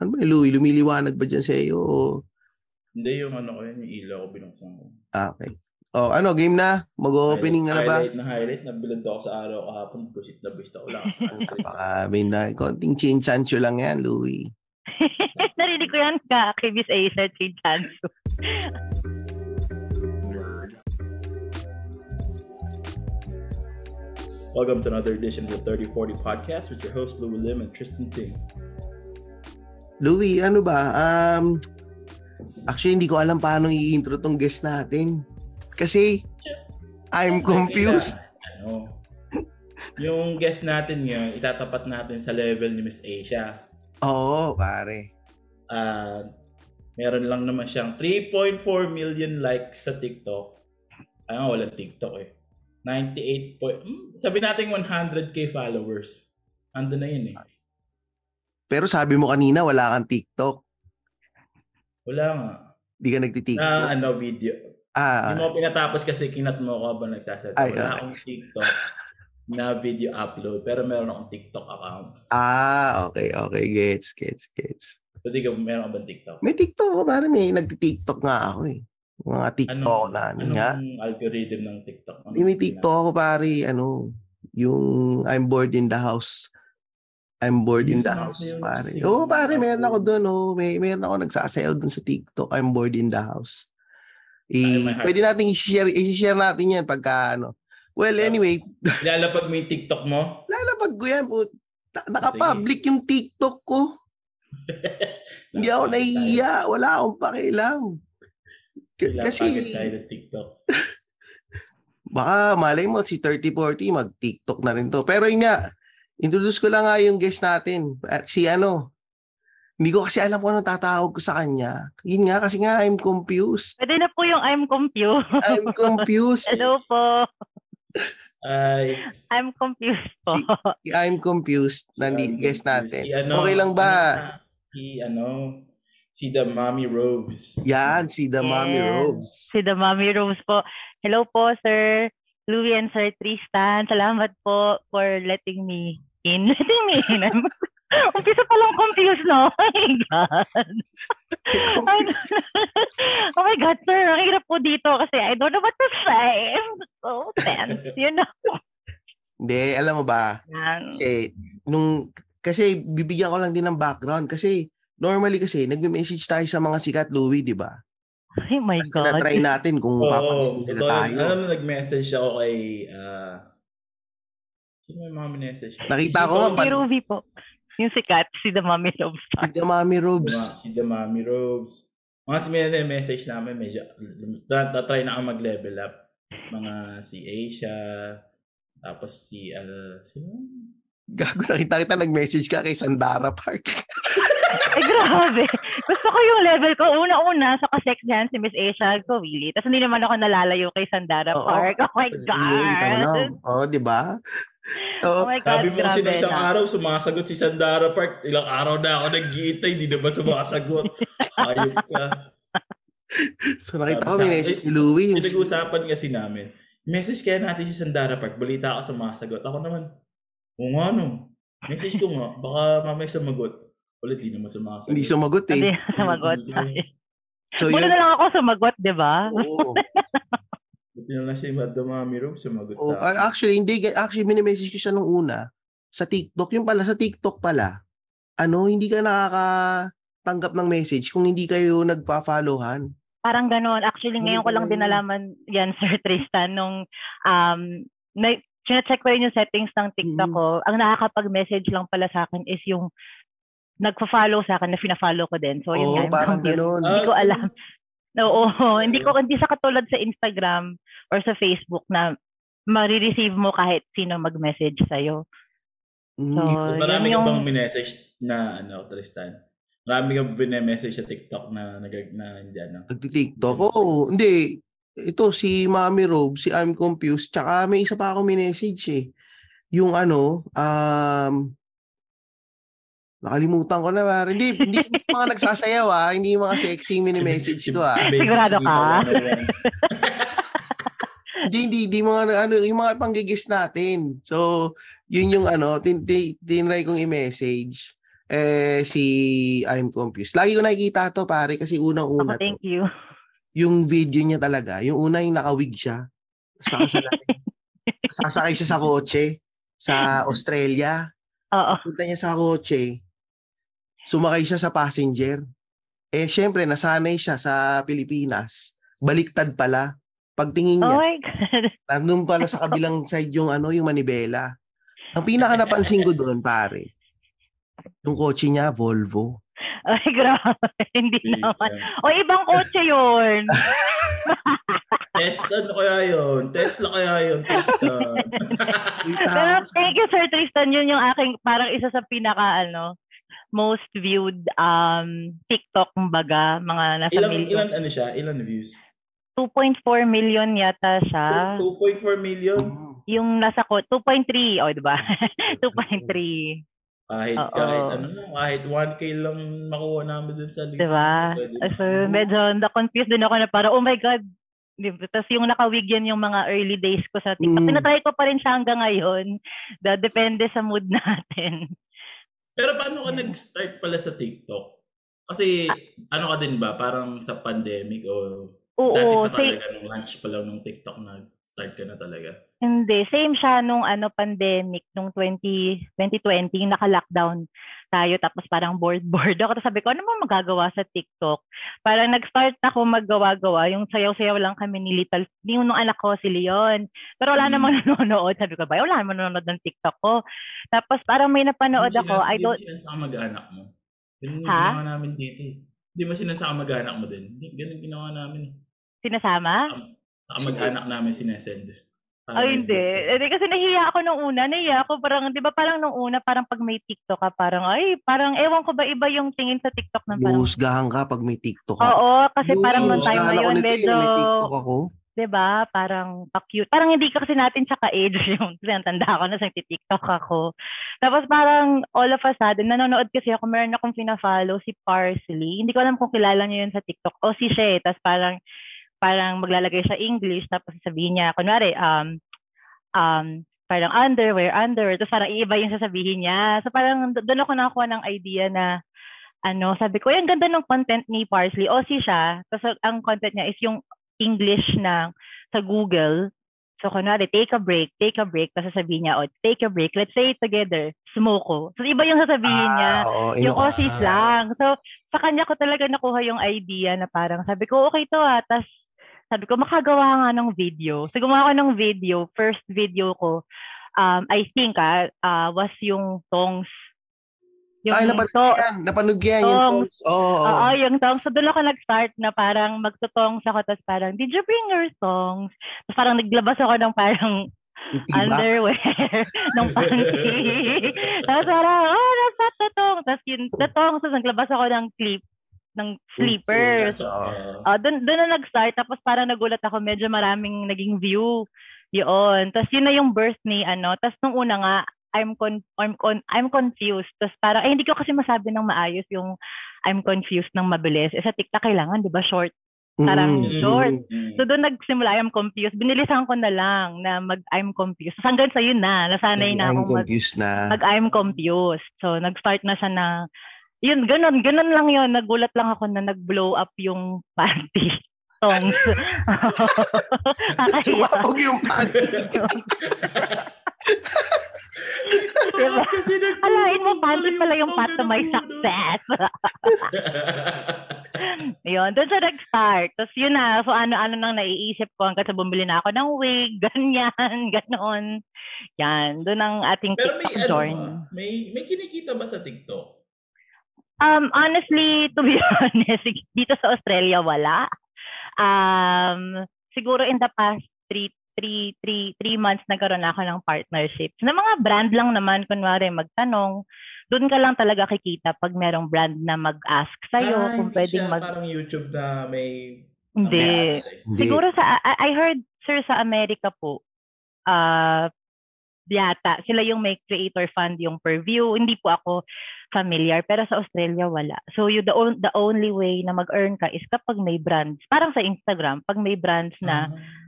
Ano ba, Louie? Lumiliwanag ba dyan sa iyo? O... Hindi yung ano ko yun, yung ilaw ko binuksan ko. Ah, okay. O, ano, game na? Mag-opening na ba? Highlight na highlight, nabilad ako sa araw kahapon, pusit na bista ko lang sa. Baka may na, konting chinchansyo lang yan, Louie. Narinig ko yan ka kay Miss Acer Chintanso. Welcome to another edition of the 3040 podcast with your host Louie Lim and Tristan Ting. Louie, ano ba? Um, actually, hindi ko alam paano i-intro tong guest natin. Kasi, I'm confused. Ano? Yung guest natin ngayon, itatapat natin sa level ni Miss Asia. Oo, pare. Uh, meron lang naman siyang 3.4 million likes sa TikTok. Ay, nga, walang TikTok eh. 98 point, hmm, sabi natin 100k followers. Ando na yun eh. Pero sabi mo kanina, wala kang TikTok. Wala nga. Hindi ka nagtitiktok. Na ano, video. Ah, Hindi mo pinatapos kasi kinat mo ako habang nagsasalita. Ay, Wala okay. akong TikTok na video upload. Pero meron akong TikTok account. ah, okay, okay. Gets, gets, gets. Pwede ka, meron ka ba TikTok? May TikTok ko, pare. May nagtitiktok nga ako eh. Mga TikTok na ano anong nga. algorithm ng TikTok? Ano May, may TikTok ako, pare. Ano, yung I'm bored in the house. I'm bored in the house, pare. Oo, pare, meron ako doon. Oh. May, meron ako nagsasayaw doon sa TikTok. I'm bored in the house. Heart. pwede natin i-share, i-share natin yan pagka ano. Well, Ah. anyway, Ilalapag mo yung TikTok mo? lalapag ko yan po. Na- Naka-public yung TikTok ko. Hindi ako nahihiya. Wala akong pakialam. K- Kasi... Kasi, tayo ng TikTok. baka malay mo, si 3040, mag-TikTok na rin to. Pero yun nga, introduce ko lang nga yung guest natin. At Si ano, hindi ko kasi alam kung anong tatawag ko sa kanya. Yun nga, kasi nga, I'm confused. Pwede na po yung I'm confused. I'm confused. Hello po. Ay, I'm confused po. Si- I'm confused. Nandi, ano, guest natin. si ano, okay lang ba? ano, si ano, si the Mommy Robes. Yan, si The Mommy Yes. Robes. Si The Mommy Rose po. Hello po, Sir Louie and Sir Tristan. Salamat po for letting me in. In. I'm- Umpisa pa lang confused, no? Oh my God. Ay, oh my God, sir. Ang hirap po dito kasi I don't know what to say. I'm so tense, you know. Hindi, alam mo ba? Yan. Kasi, nung, kasi bibigyan ko lang din ng background. Kasi, normally kasi, nagme-message tayo sa mga sikat Louie, di ba? Oh my Kasi God. na-try natin kung Oo, papansin nila tayo. alam mo, nag-message ako kay, ah, sino may mga message Nakita ko Si pa- Ruby po. Yung sikat, si The Mommy Star. Si The Mommy Robes. si the Mommy Robes. Mga si may message namin, medyo, tatry na ako mag-level up. Mga si Asia, tapos si, uh, sino? Gago, nakita kita nag-message ka kay Sandara Park. Ay, grabe. Gusto ko yung level ko. Una-una, sa kasex niyan, si Miss Asia ko, Willie. Tapos hindi naman ako nalalayo kay Sandara Oo. Park. Oh my. God. Oo, di ba? Oh So, my God, Sabi mo kasi nung isang na. araw, sumasagot si Sandara Park. Ilang araw na ako nag-giitay, hindi na ba sumasagot? Ayop ka. so nakita ko may message si Louie. Yung, Pinag-uusapan kasi namin, message kaya natin si Sandara Park, balita ako sumasagot. Ako naman, oo nga no. Message ko nga, baka mamaya sumagot. Wala, di naman sumasagot. hindi sumagot Hindi eh. na sumagot. Hindi. So Buti yun. na lang ako sumagot, di ba? Oo. Buti na siya yung Madam Mami Rob, sumagot Oh, sa akin. actually, hindi. Actually, mini-message ko siya nung una. Sa TikTok. Yung pala, sa TikTok pala. Ano, hindi ka nakakatanggap ng message kung hindi kayo nagpa-followhan. Parang ganon. Actually, ngayon ko lang din nalaman yan, Sir Tristan, nung um, na, check ko rin yung settings ng TikTok Mhm. ko. Ang nakakapag-message lang pala sa akin is yung nagpa-follow sa akin na fina-follow ko din. So, yun Oo, nga, parang ganun. Hindi ko Ah, alam. Oo, hindi ko hindi sa katulad sa Instagram or sa Facebook na marireceive mo kahit sino mag-message sa'yo. Mm, So, Marami yun ka yung- bang minessage na, ano, Tristan? Marami ka binemessage sa TikTok na, nag, na, hindi, ano? Nagti-TikTok? Oo, hindi. Ito, si Mami Rob, si I'm Confused, tsaka may isa pa ako minessage eh. Yung ano, um, nakalimutan ko na ba? Hindi, hindi yung mga nagsasayaw ah, hindi yung mga sexy mini-message ko ah. Sigurado ka? Hindi, hindi, hindi mga ano, yung mga panggigis natin. So, yun yung ano, tin, tin, tinry kong i-message. eh si I'm confused. Lagi ko nakikita to pare kasi unang-una to. thank you. Yung video niya talaga, yung una yung nakawig siya. Sasakay, sasakay siya sa kotse sa Australia. Oo. Punta niya sa kotse. Sumakay siya sa passenger. Eh syempre nasanay siya sa Pilipinas. Baliktad pala. Pagtingin Oh niya, my God. nandun pala sa kabilang side yung ano, yung manibela. Ang pinaka napansin ko doon, pare, yung kotse niya, Volvo. Ay, grabe. Hindi Big naman. O, ibang kotse yun. Tesla na kaya yun? Tesla kaya yun? Tesla. Pero thank you, Sir Tristan. Yun yung aking, parang isa sa pinaka, ano, most viewed um TikTok, kumbaga, mga nasa ilang, million. ilan ano siya? Ilan views? 2.4 million yata siya. 2.4 million? Yung nasa ko, 2.3, o, di ba? 2.3. Kahit, Oo. kahit ano lang, kahit 1K lang makuha namin dun sa list. Diba? Pwede. So, medyo na-confused din ako na parang, oh my God. Tapos yung nakawig yan yung mga early days ko sa TikTok. Mm. Tinatry ko pa rin siya hanggang ngayon. Da, depende sa mood natin. Pero paano ka nag-start pala sa TikTok? Kasi ano ka din ba? Parang sa pandemic o dati Oo, pa same, talaga nung launch pa lang ng TikTok na start ka na talaga? hindi. Same siya nung ano, pandemic, nung 20, 2020, yung naka-lockdown tayo. Tapos parang bored-bored ako. Tapos sabi ko, ano ba magagawa sa TikTok? Parang nag-start ako maggawa-gawa. Yung sayaw-sayaw lang kami ni Little, yung nung anak ko, si Leon. Pero wala Mm. namang nanonood. Sabi ko, ba, wala namang nanonood ng TikTok ko. Tapos parang may napanood Hindi ako. sinas- I Hindi don't, mo sinasaka mag-anak mo. Ganun yung ginawa namin dito eh. Hindi mo sinasaka mag-anak mo din. Hindi- Ganun ginawa namin eh. Sinasama? Saka mag-anak namin sinesend. Ay, Para may hindi. Eh, kasi nahiya ako nung una. Nahiya ako parang, di ba parang nung una, parang pag may TikTok ka, parang, ay, parang, ewan ko ba iba yung tingin sa TikTok na parang, Luhusgahan ka pag may TikTok ka. oo, kasi parang nung time na yun, nito, medyo, May TikTok ako. di ba, parang pa-cute. Parang hindi ka kasi natin siya ka-age yung, kasi ang tanda ko na sa TikTok ako. Tapos parang, all of a sudden, nanonood kasi ako, meron akong fina-follow, si Parsley. Hindi ko alam kung kilala niyo yun sa TikTok. O si Shay, tapos parang, parang maglalagay siya English, tapos sasabihin niya, kunwari, um, um, parang underwear, underwear, tapos parang iiba yung sasabihin niya. So parang do- doon ako nakakuha ng idea na, ano, sabi ko, "Ay, ang ganda ng content ni Parsley. O si siya, tapos ang content niya is yung English na sa Google. So, kunwari, take a break, take a break, tapos sasabihin niya, oh, take a break, let's say it together, smoke So, iba yung sasabihin niya. Ah, oo, Yung Aussies lang. So, sa kanya ko talaga nakuha yung idea na parang sabi ko, okay to ah. Tapos, sabi ko, makagawa nga ng video. So, gumawa ko ng video. First video ko, um, I think ah, ah, was yung songs. Yung Ay, napanood to- yan. Napanood. Yung Songs. Oo. oo. Oo, yung songs. So, doon ako nag-start na parang magtutongs ako. Tapos parang, did you bring your songs? Tapos parang naglabas ako ng parang underwear ng panty. Tapos parang, oh, not tatong. Tapos yun, tatong. Tapos naglabas ako ng clip, ng sleepers. Oo. Uh, doon, doon na nag-start. Tapos parang nagulat ako, medyo maraming naging view. Yun. Tapos yun na yung birth ni ano. Tapos nung una nga, I'm con I'm con I'm confused. Tapos parang, eh, hindi ko kasi masabi ng maayos yung I'm confused ng mabilis. Eh, sa TikTok kailangan, di ba, short. Parang Mm. short. Mm. So doon nagsimula, I'm confused. Binilisan ko na lang na mag I'm confused. Tapos hanggang sa yun na, nasanay na I'm akong mag, confused na. mag I'm confused. So nag-start na siya na, yun, ganun, ganun lang yun. Nagulat lang ako na nag-blow up yung panty songs. Sumabog yung panty. Diba? Kasi Alain mo, panty pala yung to my natutulog. success. yun, doon siya nag-start. Tapos yun na, so ano-ano nang naiisip ko hanggang sa bumili na ako ng wig, ganyan, ganon. Yan, doon ang ating Pero may TikTok ano journey. ba? May, may kinikita ba sa TikTok? Um, honestly, to be honest, dito sa Australia, wala. Um, siguro in the past three, three, three, three months nagkaroon ako ng partnerships. Na mga brand lang naman, kunwari magtanong, doon ka lang talaga kikita pag merong brand na mag-ask sa'yo Ah, kung hindi pwedeng siya mag... parang YouTube na may... Hindi. Hindi. Siguro sa, I, I heard, sir, sa Amerika po, ah, yata, sila yung may creator fund yung per view. Hindi po ako familiar, pero sa Australia wala. So you the, on, the only way na mag-earn ka is kapag may brands. Parang sa Instagram, pag may brands na Ah.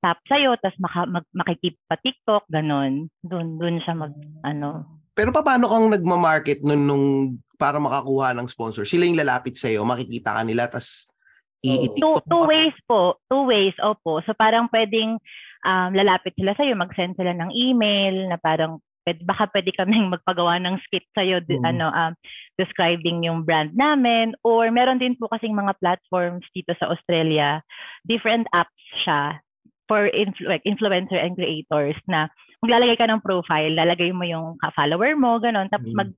tap sa'yo, tapos maka, mag, makikip pa TikTok, ganon. Doon, doon siya mag, ano. Pero paano kang nagma-market nun nung para makakuha ng sponsor? Sila yung lalapit sa'yo, makikita ka nila. Two, i-tiktok two pa. ways po. Two ways, opo. So parang pwedeng um, lalapit sila sa'yo, mag-send sila ng email na parang pwede, baka pwede kaming magpagawa ng skit sa'yo, Mm. ano, um, describing yung brand namin. Or meron din po kasing mga platforms dito sa Australia, different apps siya for influ- like, influencer and creators na maglalagay ka ng profile, lalagay mo yung ka-follower mo, ganon. Tapos Mm. mag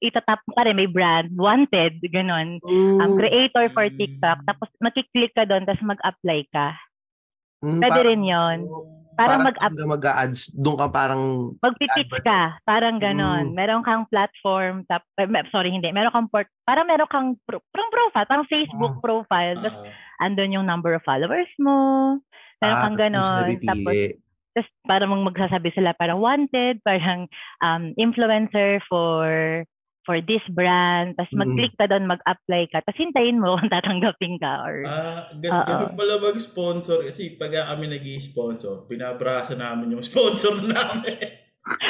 itatap mo ka rin, may brand, wanted, ganon Mm, um, creator for Mm. TikTok. Tapos makiklik ka doon, tapos mag-apply ka. mm, Pwede parang- rin yon. Parang mag doon ka mag-ads, doon ka parang Magpipitch ka, parang ganon. Mm. Meron kang platform, tap, eh, sorry, hindi. Meron kang port, parang meron kang pro, parang profile, parang Facebook Ah. profile. Tapos Ah, andun yung number of followers mo. Meron ah, kang ganon. Tapos, tapos parang magsasabi sila, parang wanted, parang um, influencer for for this brand. Tapos Mm. mag-click ka doon, mag-apply ka. Tapos hintayin mo kung tatanggapin ka or Ah, gan- Oo. ganun pala mag-sponsor kasi pag kami nag sponsor binabrasa namin yung sponsor namin.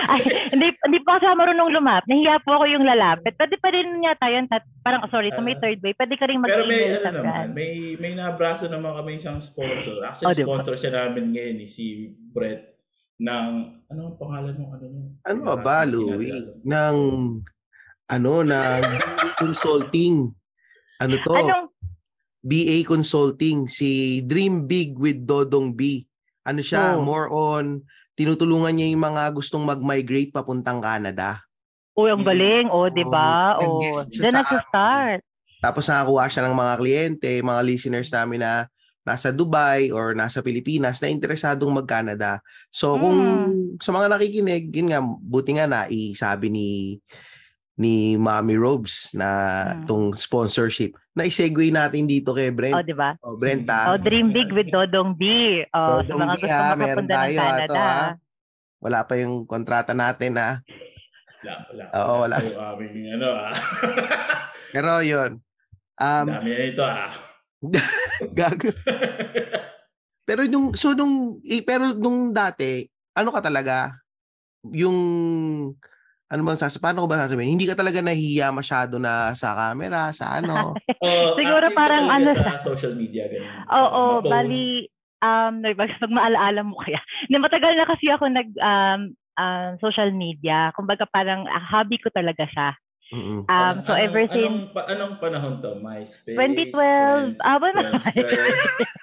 Ay, hindi, hindi pa kasi marunong lumap. Nahiya po ako yung lalapit. Pwede pa rin yata yun. Tat, parang, sorry, sa may Ah. third way. Pwede ka rin Pero may ano sa naman, may may nabrasa naman kami isang sponsor. Oh, Actually, ba? sponsor siya namin ngayon eh, si Brett ng ano ang pangalan ng ano nun? Ano ba, Louie? Ng, ano, ng consulting. Ano to? Anong, BA Consulting, si Dream Big with Dodong B. Ano siya, Oh. more on, tinutulungan niya yung mga gustong mag-migrate papuntang Canada. uy, ang galing. O, di ba? Oh, O, siya dyan sa nag-start. Tapos nakakuha siya ng mga kliyente, mga listeners namin na nasa Dubai or nasa Pilipinas na interesadong mag-Canada. So kung Hmm. sa mga nakikinig, yun nga, buti nga na isabi ni ni Mommy Robes na Hmm. tong sponsorship. Na i-segue natin dito kay Brent. di ba? Oh, Brent O, ah. Dream Big with Dodong B. O, sa Dodong mga B, gusto ah, meron makapunta ng tayo, ah, Canada. ah. Wala pa yung kontrata natin ha. Wala, wala. Oo, wala. Yung aming ano ah. Pero yun. Um, Dami na ito ah. gag. Pero nung so nung eh, pero nung dati, ano ka talaga yung ano bang sasa paano ko ba sasabihin? Hindi ka talaga nahihiya masyado na sa camera, sa ano. Oh, Siguro parang ano sa social media ganun. Oo, Ma-post. bali, um, pag, pag maalaala mo kaya. Hindi, matagal na kasi ako nag, um, um, social media. Kumbaga parang ah, hobby ko talaga siya. Mm-mm. Um, so Anong- ever anong, since pa- anong panahon to? MySpace? 2012, Friends, ah, wala. Friendster,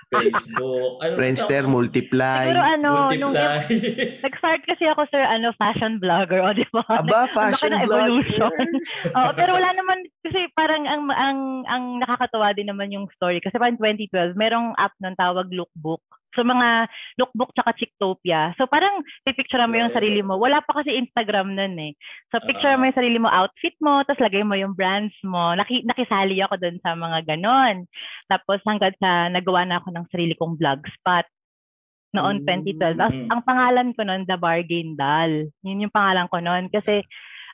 Facebook, anong Friendster, sa- multiply. siguro ano, nung Multiply. nag-start kasi ako sir, ano, fashion vlogger, o di ba? Aba, fashion evolution. blogger. Oo, pero wala naman kasi parang ang ang ang nakakatawa din naman yung story kasi parang 2012 merong app nun tawag Lookbook. So mga Lookbook tsaka Chicktopia. So parang pipicture mo yung sarili mo. Wala pa kasi Instagram nun eh. So picture Ah. mo yung sarili mo, outfit mo, tapos lagay mo yung brands mo. Naki, nakisali ako dun sa mga ganon. Tapos hanggang sa nagawa na ako ng sarili kong vlog spot noon Mm. 2012. As, ang pangalan ko noon, The Bargain Doll. Yun yung pangalan ko noon. Kasi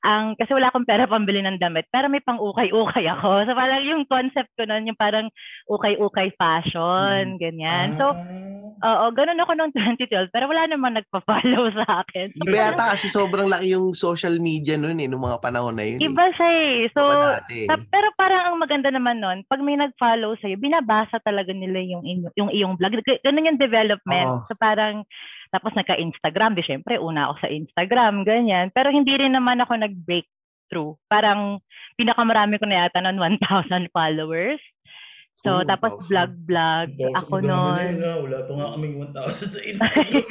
ang kasi wala akong pera pambili ng damit, pero may pang-ukay-ukay ako. So parang yung concept ko noon, yung parang ukay-ukay fashion, ganyan. So, Ah. Oo, ganun ako noong 2012, pero wala namang nagpa-follow sa akin. So, Iba yata kasi sobrang laki yung social media noon eh, nung mga panahon na yun. eh. iba siya eh. So, dati. Ta- pero parang ang maganda naman nun, pag may nag-follow sa'yo, binabasa talaga nila yung, inyo- yung iyong vlog. Ganun yung development. Oo. So parang, tapos nagka-Instagram, di syempre, una ako sa Instagram, ganyan. Pero hindi rin naman ako nag-breakthrough. Parang, pinakamarami ko na yata nun, 1,000 followers. So, Oo, tapos 1,000. vlog-vlog Tapos ako noon. Wala pa nga kaming 1,000 sa Instagram.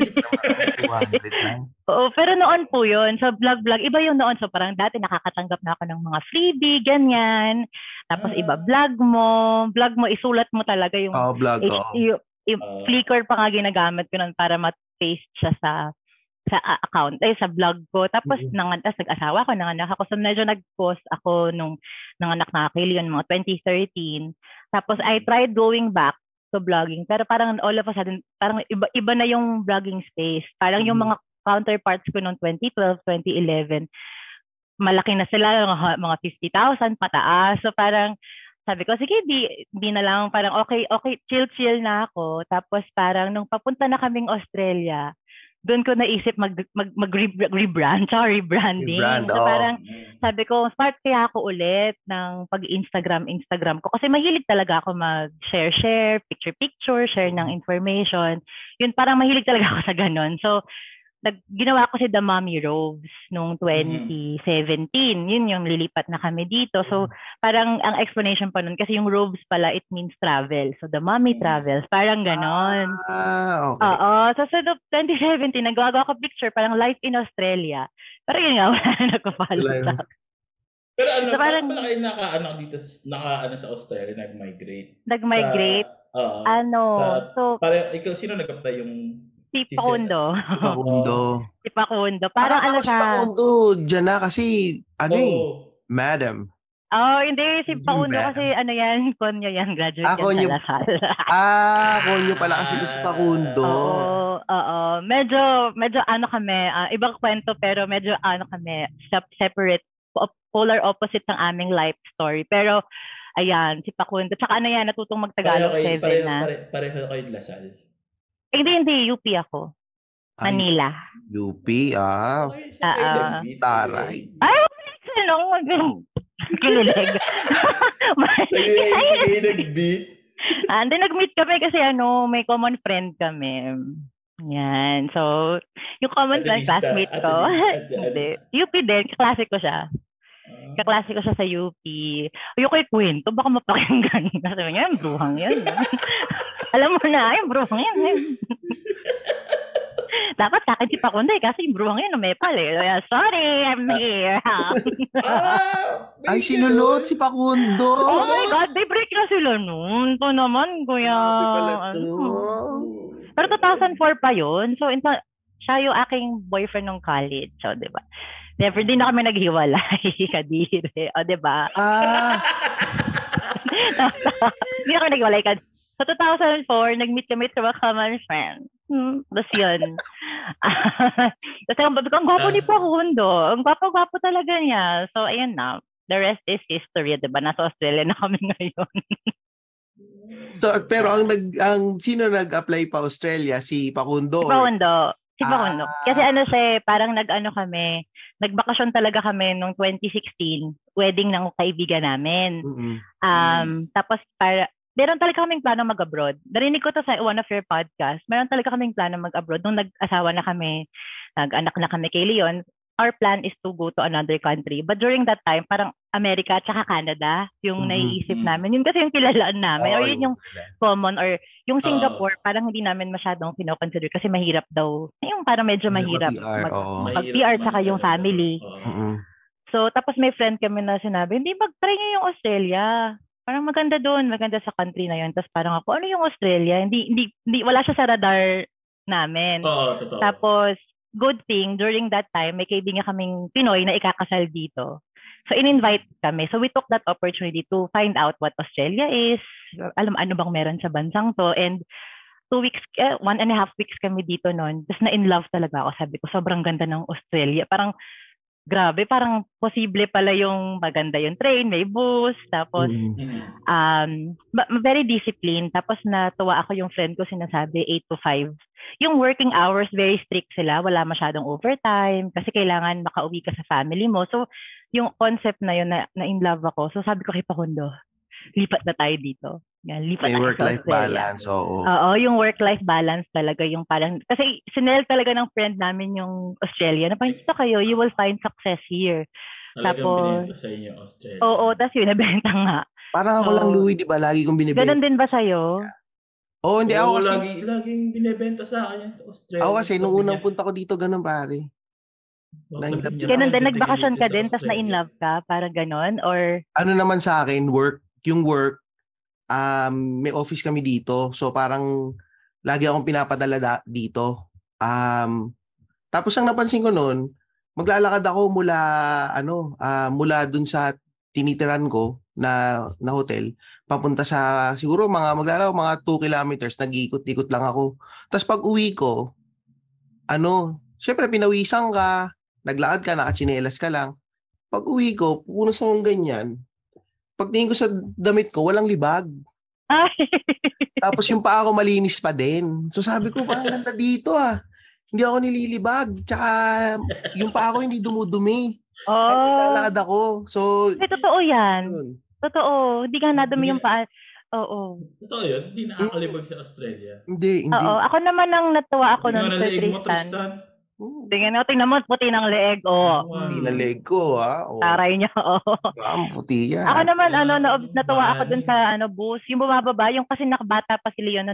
200 lang. Oo, pero noon po yun. So, vlog-vlog, iba yung noon. So, parang dati nakakatanggap na ako ng mga freebie, ganyan. Tapos, Ah. iba vlog mo. Vlog mo, isulat mo talaga yung Oh, vlog ko. H- yung, yung Ah. Flickr pa nga ginagamit ko nun para ma-paste siya sa sa account, ay sa blog ko. Tapos Mhm. nangan, tas nag-asawa ko, nanganak ako. So medyo nag-post ako nung nanganak na ako yun, mga 2013. Tapos I tried going back to blogging. Pero parang all of a sudden, parang iba, iba na yung blogging space. Parang yung Mhm. mga counterparts ko noong 2012, 2011, malaki na sila, mga, mga 50,000 pataas. So parang sabi ko, sige, di, di na lang, parang okay, okay, chill-chill na ako. Tapos parang nung papunta na kaming Australia, doon ko naisip mag, mag, mag rebrand, tsaka rebranding. Rebrand, so oo. parang sabi ko, start kaya ako ulit ng pag-Instagram, Instagram ko. Kasi mahilig talaga ako mag-share-share, picture-picture, share ng information. Yun, parang mahilig talaga ako sa ganun. So, nag, ginawa ko si The Mommy Robes noong 2017. Yun yung lilipat na kami dito. So, parang ang explanation pa nun, kasi yung robes pala, it means travel. So, The Mommy Travels, parang ganon. Ah, okay. Oo. So, sa so, 2017, nagagawa ko picture, parang life in Australia. Pero yun nga, wala na nagpa-follow yun. Pero ano, So, parang- parang, pala kayo naka, ano, dito, naka, ano, sa Australia, nag-migrate? Nag-migrate. Sa, oo. Ano, sa- so, Parang, ikaw, sino nag-apply yung... si si Pakundo. Pakundo. si Pakundo. Parang ano ko si siya. Pakundo, dyan na kasi, ano eh, Oo. madam. Oh, hindi. Si Pakundo ba? kasi ano yan, konyo yan, graduate Ah, yan konyo. sa Lasal. Ah, konyo pala kasi to si Pakundo. Oo, oo. Medyo, medyo ano kami, ah, ibang kwento pero medyo ano kami, sep- separate, po- polar opposite ng aming life story. Pero, ayan, si Pakundo. Tsaka ano yan, natutong Pareho mag-Tagalog kayo, 7 pareho, na. pareho, pareho kayo Lasal. Eh, hindi, hindi, UP ako. Ay, Manila. UP, ah. So kayo Ah, ah. nag-meet. Taray. Ay, ano, kayo kayo nag-meet. Ah, Hindi, nag-meet kami kasi ano, may common friend kami. Yan. So, yung common friend Adelista, classmate ko. Hindi. UP din, kaklase ko siya. Ah. Kaklase ko siya sa UP. Ayoko ikwento, baka mapakinggan. Sabi niya, yung bruhang yan. Alam mo na, yung bruhang yan. eh. Dapat sa akin si Pakunday kasi yung bruhang yan, umepal eh. Kaya, Sorry, I'm here. Ah! Ay, may sinunod si Pakundo. oh my God, they break na sila noon. Ito naman, kuya. Grabe pala to. Ano? Pero 2004 pa yun. So, in siya yung aking boyfriend nung college. So, di ba? Never din na kami naghiwalay, kadire. O, di ba? Ah, Hindi na kami naghiwalay. Kad- Sa 2004, nag-meet kami sa mga common friends. Hmm, tapos yun. Tapos ang babi ko, ang gwapo ni Pakundo. Ang gwapo-gwapo talaga niya. So, ayun na. The rest is history, di ba? Nasa Australia na kami ngayon. so, pero ang nag ang sino nag-apply pa Australia si Pakundo? Si Pakundo. Si Pakundo. Ah. Kasi ano siya, eh, parang nag-ano kami, nagbakasyon talaga kami nung 2016, wedding ng kaibigan namin. Mm-mm. Um, tapos para, meron talaga kaming plano mag-abroad. Narinig ko to sa one of your podcast. Meron talaga kaming plano mag-abroad. Nung nag-asawa na kami, nag-anak na kami kay Leon, our plan is to go to another country. But during that time, parang Amerika at saka Canada, yung Mhm. naiisip Mhm. namin. Yun kasi yung kilalaan namin. or Oo, yun yung common. Or yung Singapore, parang hindi namin masyadong kinoconsider kasi mahirap daw. Yung parang medyo mahirap. Mag-PR, mag- oo. mag- PR tsaka yung family. Mm-mm. So, tapos may friend kami na sinabi, hindi, mag-try nyo yung Australia. Parang maganda doon, maganda sa country na yun. Tapos parang ako, ano yung Australia? Hindi, hindi, hindi wala siya sa radar namin. Oo, totoo. Tapos, good thing, during that time, may kaibigan kaming Pinoy na ikakasal dito. So, in-invite kami. So, we took that opportunity to find out what Australia is, alam ano bang meron sa bansang to, and two weeks, eh, one and a half weeks kami dito noon. Tapos na in love talaga ako. Sabi ko, sobrang ganda ng Australia. Parang, grabe, parang posible pala yung maganda yung train, may bus, tapos Mm-mm. Mm. um, very disciplined. Tapos natuwa ako yung friend ko sinasabi 8 to 5. Yung working hours, very strict sila. Wala masyadong overtime kasi kailangan makauwi ka sa family mo. So, yung concept na yun na, na in love ako. So, sabi ko kay Pakundo, lipat na tayo dito. Yan, lipat May work-life Australia. balance, oo. Oo, yung work-life balance talaga yung parang, kasi sinel talaga ng friend namin yung Australia na parang kayo, you will find success here. Talagang Tapos- binenta sa inyo Australia. Oo, tapos yun, nabenta nga. Parang ako So, lang, Louie, di ba? Lagi kong binibenta. Ganon din ba sa'yo? Oo, hindi ako Oo, kasi. lagi, laging binibenta sa akin yung Australia. Ako kasi, nung unang punta ko dito, ganun pare. oh, nang- Ganon din, "Bakit nagbakasyon ka din, tapos na-in Australia?" love ka, para ganon? Or, Ano naman sa akin, work, yung work, um, may office kami dito. So parang lagi akong pinapadala da- dito. Um, tapos ang napansin ko noon, maglalakad ako mula ano, ah, mula dun sa tinitiran ko na na hotel papunta sa siguro mga maglalakad mga 2 kilometers nag-iikot-ikot lang ako. Tapos pag uwi ko, ano, syempre pinawisan ka, naglakad ka, nakachinelas ka lang. Pag uwi ko, pupunas akong ganyan. Pagtingin ko sa damit ko, walang libag. ay, Tapos yung paa ko malinis pa din. So sabi ko, parang ganda dito ah. hindi ako nililibag. Tsaka yung pa ako hindi dumudumi. Kahit Oh, naglalakad ako. So, Hindi, totoo yan. yun. Totoo. Hindi ka nadumi yung paa. Oo. Totoo yun, hindi nakakalibag sa Australia. Hindi, hindi. Oo. Ako naman ang natuwa ako nun, Sir leeg mo, Tristan. Hmm, Tingnan mo, tingnan mo, puti ng leeg. Oo. Hindi na leg ko, ha? O, Taray niya. Oo. ang puti yan. Ako naman, ano, na, natuwa ako dun sa ano, bus. Yung bumababa, yung kasi nakabata pa si Leon,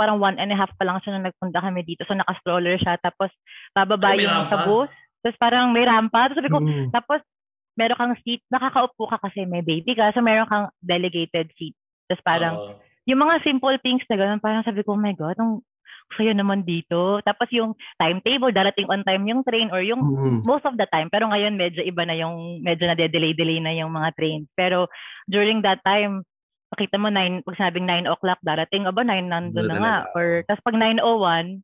parang one and a half pa lang siya nung nagpunta kami dito. So, naka-stroller siya. Tapos, bababa Ay, yung sa bus. Tapos, parang may rampa. Tapos, sabi ko, Mm. tapos, meron kang seat. Nakakaupo ka kasi may baby ka. So, meron kang delegated seat. Tapos, parang, Oo. yung mga simple things na gano'n, parang sabi ko, oh my God, ang saya naman dito. Tapos yung timetable, darating on time yung train or yung Mm. most of the time. Pero ngayon, medyo iba na yung, medyo na-delay-delay na yung mga trains. Pero during that time, makita mo, nine, pag sinabing 9 o'clock, darating, aba, 9 nandun Doon na nga. Or, tapos pag 9.01,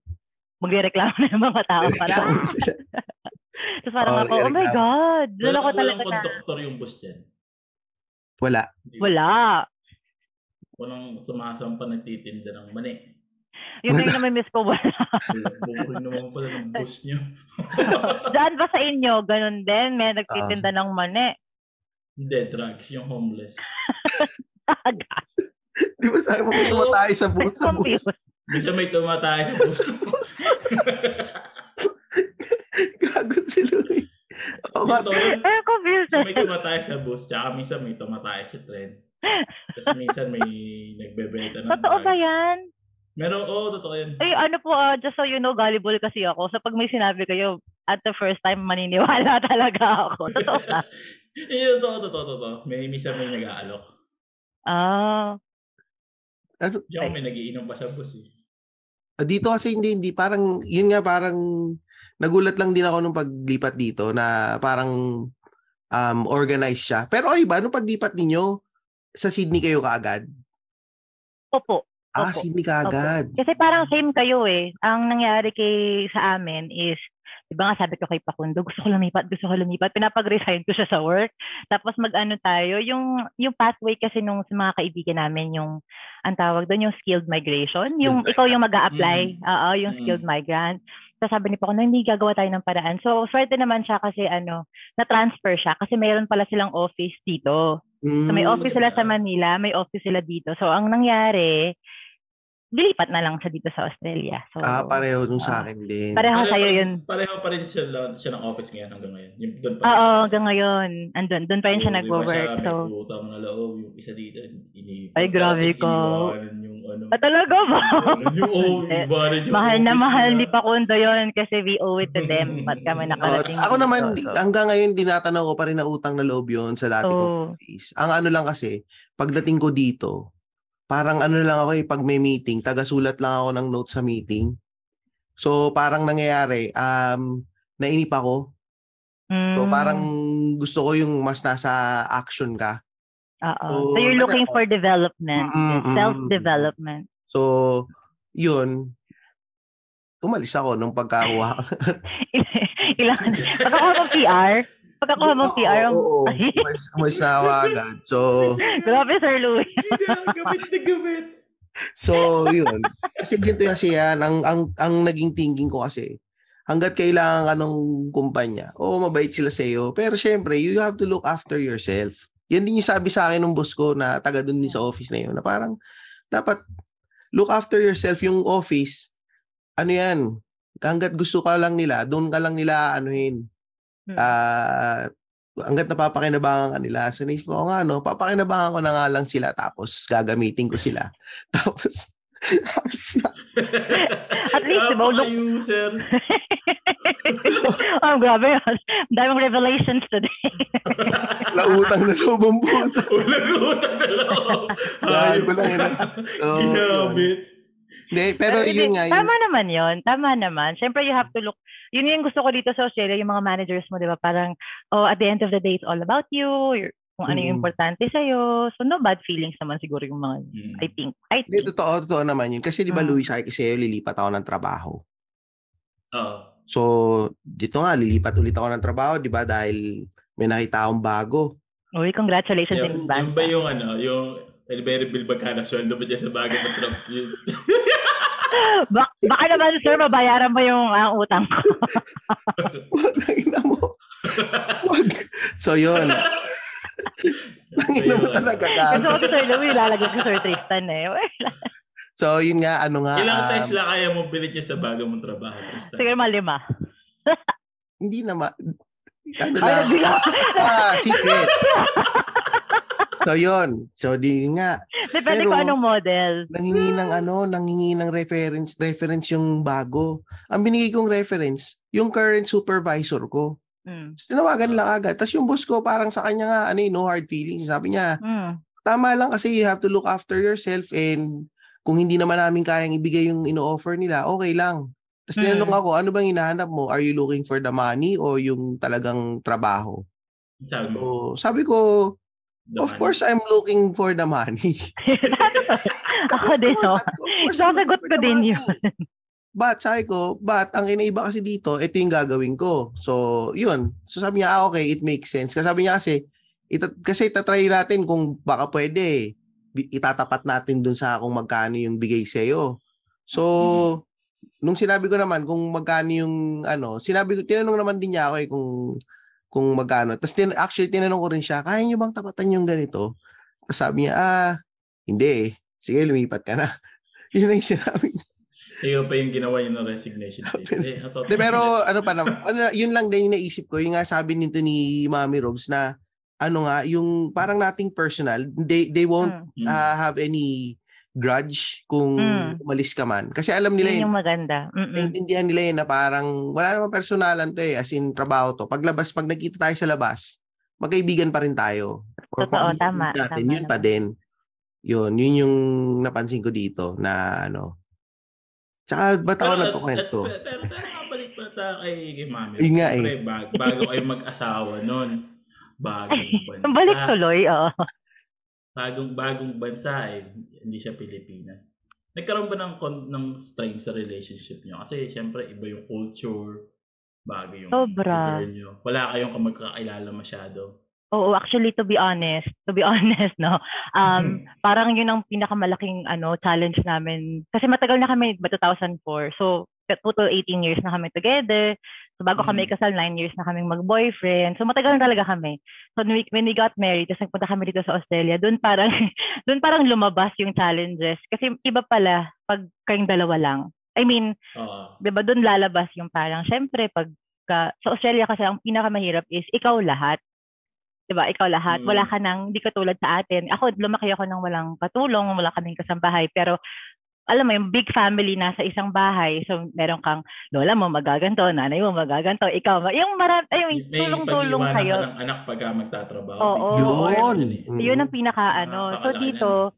magre-reklamo na yung mga tao. Parang, tapos parang Oh, ako, oh my. God, doon Wala, ako talaga na. conductor yung bus dyan. Wala. Wala. Walang sumasampa nagtitinda ng mani. Yung ngayon na may miss ko, wala. Bukurin naman pala ng bus nyo. Diyan ba sa inyo, ganun din? May nagtitinda Ah. ng mani. Hindi, drugs. Yung homeless. Taga. Di ba sabi mo, tumatay sa bus, sa bus. Bisa may tumatay sa bus. Gagot si Louie. Totoo yun. I'm confused. May tumatay sa bus, tsaka minsan may tumatay sa tren. Tapos minsan may nagbebenta ng Totoo ba yan? Meron, oo, totoo yan. Ay, ano po, ah, just so you know, gullible kasi ako. So, pag may sinabi kayo, at the first time, maniniwala talaga ako. Totoo ba? Eh, totoo, totoo, totoo. May minsan may nag-aalok. Ah. Ano? Diyan may nagiinom pa sa bus eh. Ah, Dito kasi hindi, hindi. Parang, yun nga, parang nagulat lang din ako nung paglipat dito na parang um, organized siya. Pero ay ba, nung paglipat ninyo, sa Sydney kayo kaagad? Opo. Ah, Opo. Sydney kaagad. Kasi parang same kayo eh. Ang nangyari kay sa amin is, di ba nga sabi ko kay Pakundo, gusto ko lumipat, gusto ko lumipat. Pinapag-resign ko siya sa work. Tapos mag-ano tayo, yung, yung pathway kasi nung sa mga kaibigan namin, yung, ang tawag doon, yung skilled migration. Yung Skilled ikaw yung mag apply Mm. Oo, yung Mm. skilled migrant. Tapos sabi ni Pakundo, hindi gagawa tayo ng paraan. So, swerte naman siya kasi ano, na-transfer siya kasi mayroon pala silang office dito. So may Mm. office sila sa Manila, may office sila dito. So ang nangyari, dilipat na lang siya dito sa Australia. So Ah, pareho nung sa Ah. akin din. pareho Pareho sa'yo yun. Pareho pa rin siya, lang- siya ng office ngayon hanggang ngayon. Yung, doon pa Oo, hanggang ngayon. Andun, doon pa rin siya Oo, di ba nagwo-work. siya So, May utang na loob, yung isa dito, iniipon. Ay, grabe iniwanan yung ano. ah, talaga ba? yung, oh, yung mahal na mahal ni Pakundo yun kasi we owe it to them. Ba't kami Oh, nakarating ako dito? naman, So, hanggang ngayon, dinatanaw ko pa rin na utang na loob yun sa dati kong oh, office. Ang ano lang kasi, pagdating ko dito, parang ano lang ako eh, pag may meeting, tagasulat lang ako ng notes sa meeting. So, parang nangyayari, um, nainip ako. So, mm, parang gusto ko yung mas nasa action ka. oo. so, So, you're taga- looking for development. Mm, mm, mm. Self-development. So, yun. Umalis ako nung pagkakuha. Ilang, pagkakuha mo PR, pagkakuha mo PR, ang- Oo, oo. Ako agad. So, grabe Sir Louie. Hindi na, gamit na. So, yun. Kasi ganito kasi yan, ang, ang, ang naging thinking ko kasi, hanggat kailangan ka ng kumpanya, oo, mabait sila sa iyo. Pero syempre, you have to look after yourself. Yan din yung sabi sa akin ng boss ko na taga dun din sa office na yun, na parang, dapat, look after yourself yung office. Ano yan, hanggat gusto ka lang nila, doon ka lang nila anuhin. Hmm. Ah, hanggat napapakinabangan ka nila. So, naisip ko, "Oo nga, no, papakinabangan ko na nga lang sila, tapos gagamitin ko sila. tapos, At least, diba, look- Napaka-user. oh, grabe daming revelations today. nautang na loob ang puto. Utang na loob. Gago lang yun. So, Ginamit. Hindi, pero yun nga, yun, Tama naman yun. Tama naman. Siyempre, you have to look. Yun yung gusto ko dito sa Australia, yung mga managers mo, di ba? Parang, oh, at the end of the day, it's all about you. Your, kung ano yung Mm. importante sa'yo. So, no bad feelings naman siguro yung mga, Mm. I think. I hindi, think. totoo, totoo naman yun. Kasi di ba, Mm. Louis, sabi kasi sa'yo, lilipat ako ng trabaho. Oo. So, dito nga, lilipat ulit ako ng trabaho, di ba? Dahil may nakita akong bago. Uy, congratulations Yung, in advance. yung ba yung ano, yung elevator bill ba ka na sweldo ba dyan sa bagay ng Trump? Bak- baka naman, sir, mabayaran mo yung ah, utang ko. Wag na ina mo. Wag. So yun. Ang ina mo talaga Kasi ka. ako si Sir Louie, ilalagay ko Sir Tristan eh. So yun nga, ano nga. Ilang um, Tesla kaya mo bilhin niya sa bago mong trabaho, Tristan? Siguro mga lima. hindi naman. Ano Ay, lang. ah, secret. So yun. So di nga. Depende Pero- kung anong model. Nanghingi ng ano, nanghingi ng reference, reference yung bago. Ang binigay kong reference, yung current supervisor ko. Mm. So, tinawagan lang agad. Tapos yung boss ko, parang sa kanya nga, ano eh, no hard feelings. Sabi niya, Mm. tama lang kasi you have to look after yourself and kung hindi naman namin kayang ibigay yung ino-offer nila, okay lang. Tapos Mm. tinanong ako, ano bang hinahanap mo? Are you looking for the money o yung talagang trabaho? Sabi So, sabi ko, of money. course I'm looking for the money. Ako din, no? I'm Sasagot ko din yun. But sabi ko, but ang inaiba kasi dito, ito yung gagawin ko. So, yun. So sabi niya, ah, okay, it makes sense. Kasi sabi niya kasi, ita, kasi itatry natin kung baka pwede, itatapat natin dun sa kung magkano yung bigay sa'yo. So, nung sinabi ko naman kung magkano yung ano, sinabi ko, tinanong naman din niya ako eh kung kung magkano. Tapos tin, actually, tinanong ko rin siya, kaya niyo bang tapatan yung ganito? Tapos sabi niya, ah, hindi eh. Sige, lumipat ka na. Yun na yung sinabi niya. Ayun pa yung ginawa niya ng resignation. Sabi- Eh, De, pero ano pa naman, ano, yun lang din yung naisip ko, yung nga sabi nito ni Mami Robs na ano nga, yung parang nating personal, they, they won't Mm. Mm. uh, have any grudge kung Mm. umalis ka man. Kasi alam nila Yun yun, yung maganda. Mm-mm. naiintindihan nila yun na parang wala namang personalan to eh, as in trabaho to. Paglabas, pag nagkita tayo sa labas, magkaibigan pa rin tayo. Or Totoo, tama, Natin, tama yun pa naman. din. Yun, yun yung napansin ko dito na ano. Tsaka ba't ako Pero- nagkukwento? Pero, pero, pero mabalik pa tayo kay, kay Mami. Yun nga eh. Siyempre, bag, bago kayo mag-asawa bagong bansa. Balik tuloy, oo. Bagong, bagong bansa eh, hindi siya Pilipinas. Nagkaroon ba ng, ng strain sa relationship nyo? Kasi siyempre, iba yung culture, bago yung Sobra. nyo. Wala kayong kamagkakilala masyado. Oo, actually to be honest, to be honest, no. Um, parang yun ang pinakamalaking ano challenge namin kasi matagal na kami ba 2004. So total 18 years na kami together. So bago kami Mm. kasal, 9 years na kaming mag-boyfriend. So matagal na talaga kami. So when we, when we got married, tapos nagpunta kami dito sa Australia, doon parang doon parang lumabas yung challenges kasi iba pala pag kayong dalawa lang. I mean, Oo. 'di ba doon lalabas yung parang syempre pag ka, sa Australia kasi ang pinakamahirap is ikaw lahat. 'Di ba? Ikaw lahat. Mm. Wala ka nang hindi katulad sa atin. Ako lumaki ako nang walang katulong, wala kaming kasambahay, pero alam mo yung big family nasa isang bahay. So meron kang lola mo magaganto, nanay mo magaganto, ikaw ma- yung marami ay yung May tulong-tulong ka ng anak pag ah, magtatrabaho. Oo, Yun. Yun ang pinaka ano. So dito,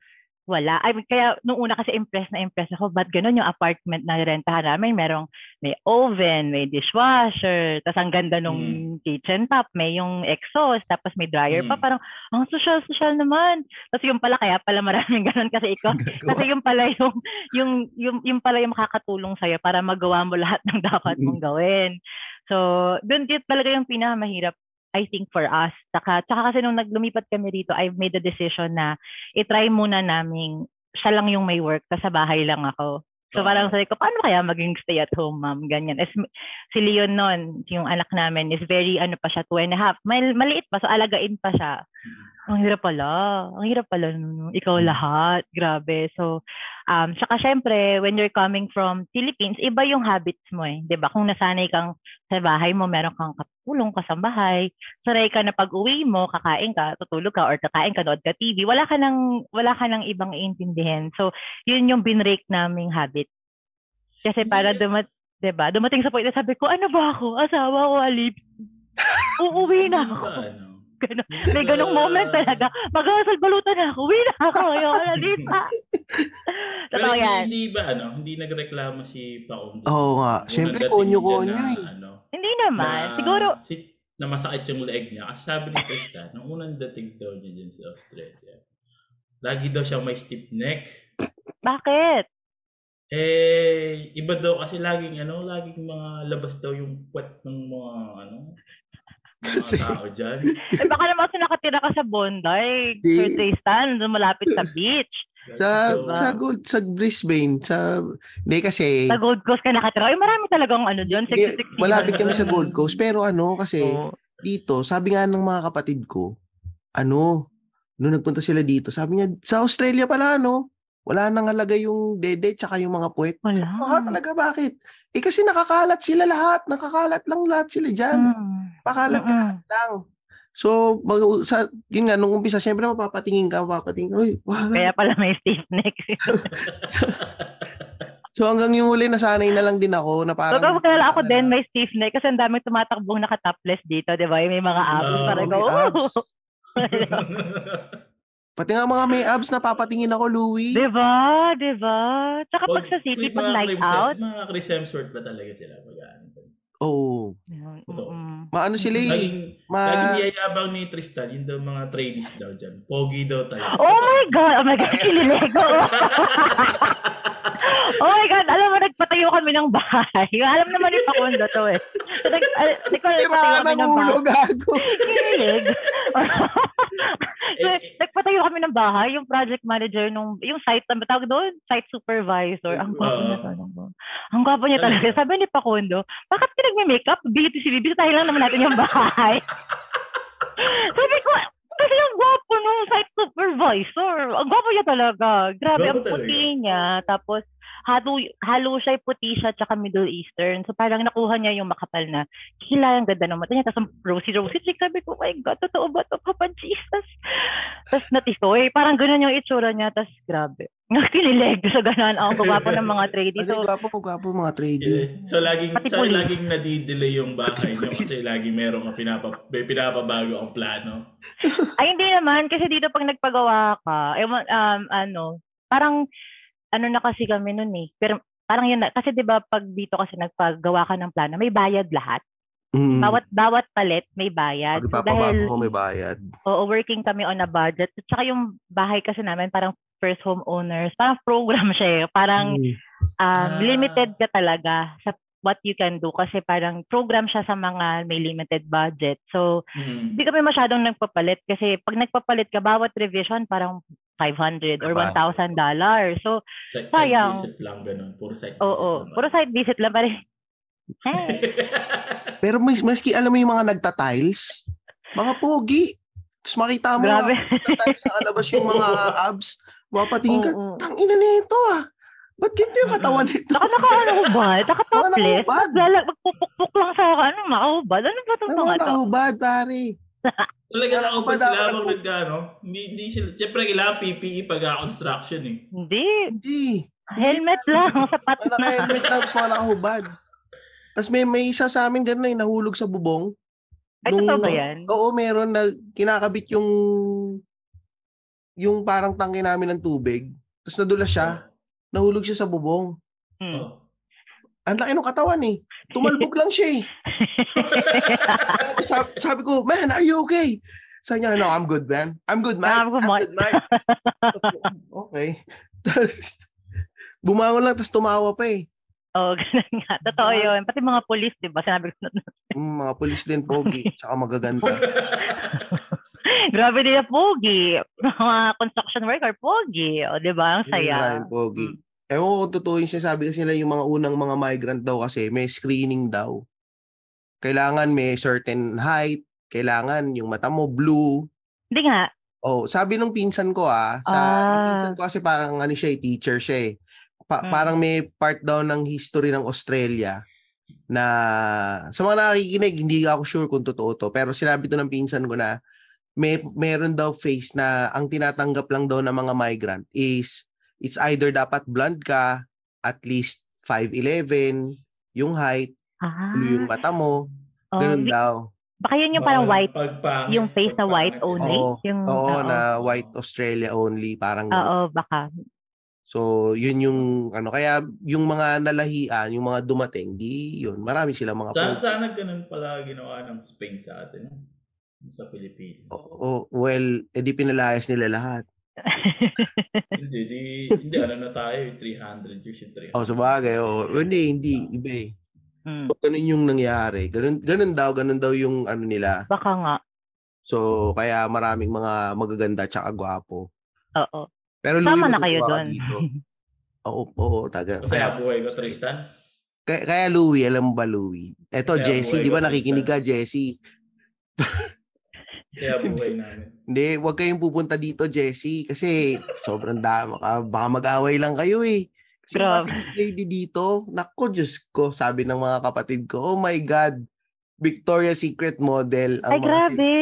wala. Ay, kaya nung una kasi impress na impress ako, ba't ganun yung apartment na rentahan namin? Merong may oven, may dishwasher, tapos ang ganda nung kitchen top, may yung exhaust, tapos may dryer pa. Mm. Parang, ang social-social naman. Tapos yung pala, kaya pala maraming ganun kasi ikaw. Kasi yung pala yung, yung, yung, yung pala yung makakatulong sa'yo para magawa mo lahat ng dapat mong gawin. So, doon talaga yung pinakamahirap I think for us. Tsaka, tsaka kasi nung naglumipat kami dito, I've made the decision na i-try muna namin siya lang yung may work, tapos sa bahay lang ako. So Oo. parang sabi ko, paano kaya maging stay at home mom? Ganyan. As, si Leon nun, yung anak namin, is very, ano pa siya, two and a half. Mal, maliit pa, so alagain pa siya. Ang hirap pala. Ang hirap pala. no, no. Ikaw lahat. Grabe. So, um, saka syempre, when you're coming from Philippines, iba yung habits mo eh. 'Di ba Kung nasanay kang sa bahay mo, meron kang katulong kasambahay, sanay ka na pag uwi mo, kakain ka, tutulog ka, or kakain ka, nood ka TV, wala ka nang, wala ka nang ibang iintindihin. So, yun yung binrake naming habit. Kasi para dumat, 'di ba Dumating sa point na sabi ko, ano ba ako? Asawa ko, alip. Uuwi na Hindi ako. Ganun. May ganong moment talaga. Mag-aasal balutan na ako. Uwi na ako. Ayoko na dito. Totoo yan. hindi ba, ano, hindi nagreklamo si Paong. Oo nga. Unang Siyempre, konyo-konyo eh. Ano, Hindi naman. na, Siguro, Si, na masakit yung leeg niya. Kasi sabi ni Krista, nung unang dating daw niya dyan sa Australia, lagi daw siya may stiff neck. bakit? Eh, iba daw kasi laging ano, laging mga labas daw yung puwet ng mga ano, mga Kasi- tao dyan. Eh, baka naman kasi nakatira ka sa Bondi, Di- Sir Tristan, malapit sa beach. Sa So, sa Gold sa Brisbane sa hindi kasi Sa Gold Coast ka nakatira. Ay, marami talagang ano doon. sexy. malapit kami sa Gold Coast pero ano kasi Oo. dito sabi nga ng mga kapatid ko ano nung nagpunta sila dito sabi niya sa Australia pala ano wala nang halaga yung dede tsaka yung mga puwet. Wala. Ah, talaga bakit? Eh kasi nakakalat sila lahat, nakakalat lang lahat sila diyan. Mm. Pakalat Mm-mm. lang. So, mag, sa, yun nga, nung umpisa, syempre mapapatingin ka, mapapatingin ka, uy, wow. Kaya pala may stiff neck. So, hanggang yung huli, nasanay na lang din ako na parang... Pagka kilala ako din, may stiff neck kasi ang daming tumatakbong naka-topless dito, di ba? May mga abs. Oo, parang may go, abs. Pati nga mga may abs, napapatingin ako, Louie. Di ba? Di ba? Tsaka pag sa city, pag night out. Mga Chris Hemsworth ba talaga sila? Mag-ano? Oo. Totoo. mm-mm. Maano sila eh. Laging, Ma... laging niyayabang ni Tristan, yun daw mga tradies daw dyan. Pogi daw talaga. Oh my God! Oh my God! Kinilig ko! oh my God! Alam mo, nagpatayo kami ng bahay. Alam naman ni Pakundo to eh. So, nag, al- nagpatayo Sira kami ng ulo, bahay. gago. Kinilig. so, Eh, eh, nagpatayo kami ng bahay, yung project manager nung, yung site, ano ba tawag doon? Site supervisor. Ang gwapo niya Oo. talaga. Ang gwapo niya talaga. Sabi ni Pakundo, bakit ka nagme-makeup? Beauty si Bibi, tayo lang naman natin yung bahay. Sabi ko, kasi ang gwapo nung site supervisor. Ang gwapo niya talaga. Grabe, Gwapo ang puti niya. Tapos, halo, halo siya, puti siya, tsaka Middle Eastern. So, parang nakuha niya yung makapal na kilay, ang ganda ng mata niya. Tapos, rosy-rosy chick. Sabi ko, my God, totoo ba to, Papa Jesus? Tapos, natisoy. Parang ganun yung itsura niya. Tapos, grabe. Nakililig sa ganun. Ang gwapo ng mga tradie. So, gwapo ko, gwapo mga trading. eh, so laging Pati so police. laging nadidelay yung bahay niyo kasi police. lagi merong pinapa may pinapabago ang plano. Ay, hindi naman. Kasi dito pag nagpagawa ka, ewan, um, ano, parang, ano na kasi kami nun eh. Pero, parang yun na, kasi di ba pag dito kasi nagpagawa ka ng plano, may bayad lahat. Mm. Bawat, bawat palit, may bayad. Pag dahil, mo, may bayad. oo, working kami on a budget. At saka yung bahay kasi namin, parang first homeowners, parang program siya eh. Parang, Mm. um, Ah. limited ka talaga sa what you can do kasi parang program siya sa mga may limited budget. So, Hmm. hindi kami masyadong nagpapalit kasi pag nagpapalit ka, bawat revision parang 500 or Diba? 1,000 dollars. So, site Sayang. visit lang ganun. Puro site oo, visit puro site visit lang pare. Pero mas, maski alam mo yung mga nagta-tiles, mga pogi. Tapos makita mo, grabe. nagta-tiles sa alabas yung mga abs. Mapatingin ka, Oo. tang ina nito ah. Ba't ganito yung katawan nito? Naka naka ano hubad? Naka topless? Maglala, magpupukpuk lang sa ano, makahubad. Ano ba itong Ano mga mga to? nakahubad, pare? Talaga Kaya ako pa pa dapat sila habang nag-ano. Hindi, hindi sila. Siyempre, kailangan PPE pag construction eh. Hindi. Hindi. Helmet lang, sapat na. naka-helmet lang, tapos mga nakahubad. Tapos may, may isa sa amin ganun eh, nahulog sa bubong. Ay, Nung- totoo ba yan? Oo, meron na kinakabit yung yung parang tangke namin ng tubig. Tapos nadula siya, nahulog siya sa bubong. Hmm. Oh. Ang laki ng katawan eh. Tumalbog lang siya eh. sabi, sabi ko, man, are you okay? Sabi niya, no, I'm good, man. I'm good, man. I'm good, man." man. okay. Bumangon lang, tapos tumawa pa eh. Oo, ganun nga. Totoo Diba? yun. Pati mga polis, di ba? Sinabi ko na. Mm, mga pulis din, pogi. Tsaka magaganda. Grabe din na pogi. Mga construction worker, pogi. O, di ba? Ang saya. maraming pogi. Ewan ko kung totoo yung sinasabi kasi nila yung mga unang mga migrant daw kasi may screening daw. Kailangan may certain height, kailangan yung mata mo blue. Hindi nga. Oh, sabi nung pinsan ko ah, sa Ah. pinsan ko kasi parang ano siya, eh, teacher siya eh. Pa- Mm. Parang may part daw ng history ng Australia na sa mga nakikinig, hindi ako sure kung totoo to, pero sinabi to ng pinsan ko na may meron daw face na ang tinatanggap lang daw ng mga migrant is it's either dapat blonde ka, at least 5'11, yung height, Ah. yung mata mo, Oh, ganun di- daw. Baka yun yung parang white. Pagpangit, Yung face na white only. Oo. Yung, Oo, oo. na white Australia only, parang ganun. Oo, baka. So, yun yung ano kaya yung mga nalahian, yung mga dumating, di yun, marami silang mga Sana, po. sana ganun pala ginawa ng Spain sa atin. no? Sa Pilipinas. Oh, well, edi pinalayas nila lahat. hindi, di, hindi, ano na tayo, 300 years yung 300. Oh, sa bagay, oh. Hindi, hindi, iba eh. Hmm. So, ganun yung nangyari. Ganun, ganun daw, ganun daw yung ano nila. Baka nga. So, kaya maraming mga magaganda tsaka gwapo. Oo. Pero Tama na kayo doon. Oo, oo, taga. Kaya, buhay ko, Tristan. kaya, kaya Louie, alam mo ba Louie? Eto, buhay di ba nakikinig ka, Jessie? Masaya buhay namin. Hindi, huwag kayong pupunta dito, Jessie. Kasi sobrang dami. Baka, baka mag-away lang kayo eh. Kasi Grabe. lady dito, nako, Diyos ko, sabi ng mga kapatid ko, oh my God, Victoria's Secret model. Ay, mga grabe.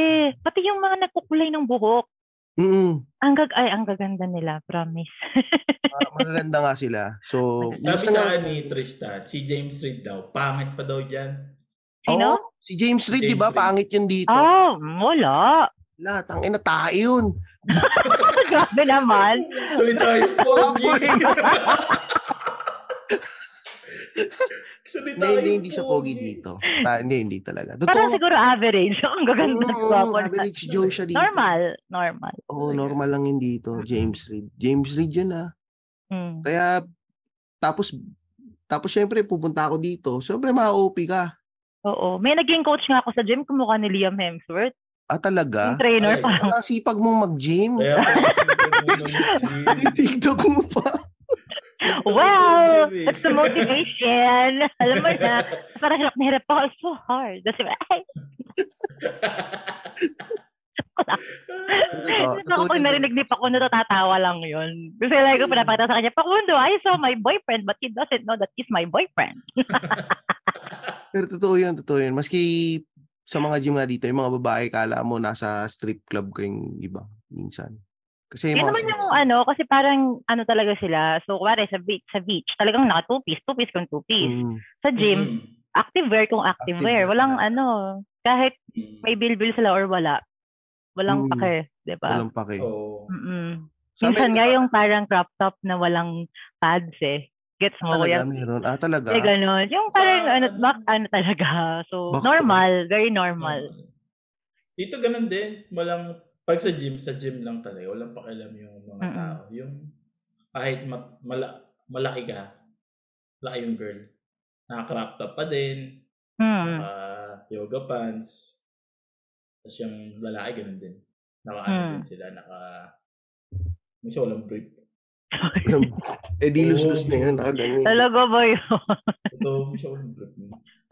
Pati yung mga nagkukulay ng buhok. sis- Mm, Ang gag ay ang gaganda nila, promise. ah, magaganda nga sila. So, Sabi sa akin ni Tristan, si James Reid daw, pangit pa daw dyan. Sino? Oo, si James Reid, di ba? Pangit yun dito. Oh, wala. Lahat, ang ina, tayo yun. Grabe naman. Salita yung pogi. Salita Hindi, hindi, hindi siya pogi dito. Ta- hindi, hindi talaga. Parang Totoo. siguro average. Ang gaganda. Mm, gwapo na. average Joe siya dito. Normal. Normal. Oo, normal lang yun dito. James Reid. James Reid yun ah. Mm. Kaya, tapos, tapos syempre, pupunta ako dito. Siyempre, ma-OP ka. Oo. May naging coach nga ako sa gym, kumukha ni Liam Hemsworth. Ah, talaga? Yung trainer, Ay, parang, Ang sipag mong mag-gym. Kaya TikTok mo pa. wow, that's the motivation. Alam mo na, parang hirap na hirap ako. It's so hard. Tapos, ay, Totoo, Ako pag narinig ni Pakundo, natatawa lang yun. Kasi like ko pinapakita sa kanya, Pakundo, I saw my boyfriend but he doesn't know that he's my boyfriend. Pero totoo yun, totoo yun. Maski sa mga gym nga dito, yung mga babae, kala mo nasa strip club kayong iba, minsan. Kasi mga naman yung ano, kasi parang ano talaga sila. So, kuwari sa beach, sa beach talagang naka two-piece, two-piece kung two-piece. Mm. Sa gym, active wear kung active, Active Walang talaga. ano, kahit may bilbil sila or wala. Walang Mm. pake, di ba? Walang pake. Oo. Mm-mm. Sa Minsan nga yung parang crop top na walang pads eh. Gets Ah, mo? talaga, Kuya? meron. Ah, talaga. Eh, ganun. Yung Sa- parang ano, bak, ano talaga. So, Back to- normal. Very normal. Dito ganun din. Walang, pag sa gym, sa gym lang talaga. Walang pakialam yung mga Mm-mm. tao. Yung kahit mat, mala, malaki ka, malaki yung girl, naka-crop top pa din, Hmm. naka-yoga pants. Tapos yung lalaki ganun din. Naka-ano Mm. din sila, naka... Minsan walang brief. Eh, di lus-lus na yun. Nakaganyan. Talaga ba yun? Ito.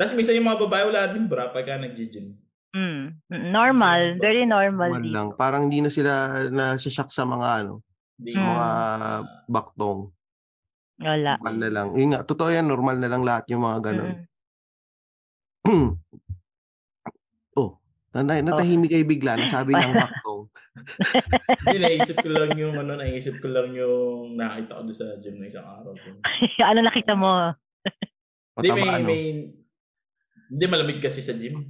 Tapos minsan yung mga babae wala din bra pagka nag-gym. Hmm. Normal. Very normal. Normal lang. Parang hindi na sila nasashock sa mga ano, Hindi Mm. mga baktong. Wala. Normal na lang. Yun nga, totoo yan, normal na lang lahat yung mga ganun. Mm. oh, nat- natahimik kayo bigla, nasabi ng baktong. Hindi, naisip ko lang yung ano, naisip ko lang yung nakita ko doon sa gym na isang araw. ano nakita mo? Hindi, may, ano. may, hindi malamig kasi sa gym.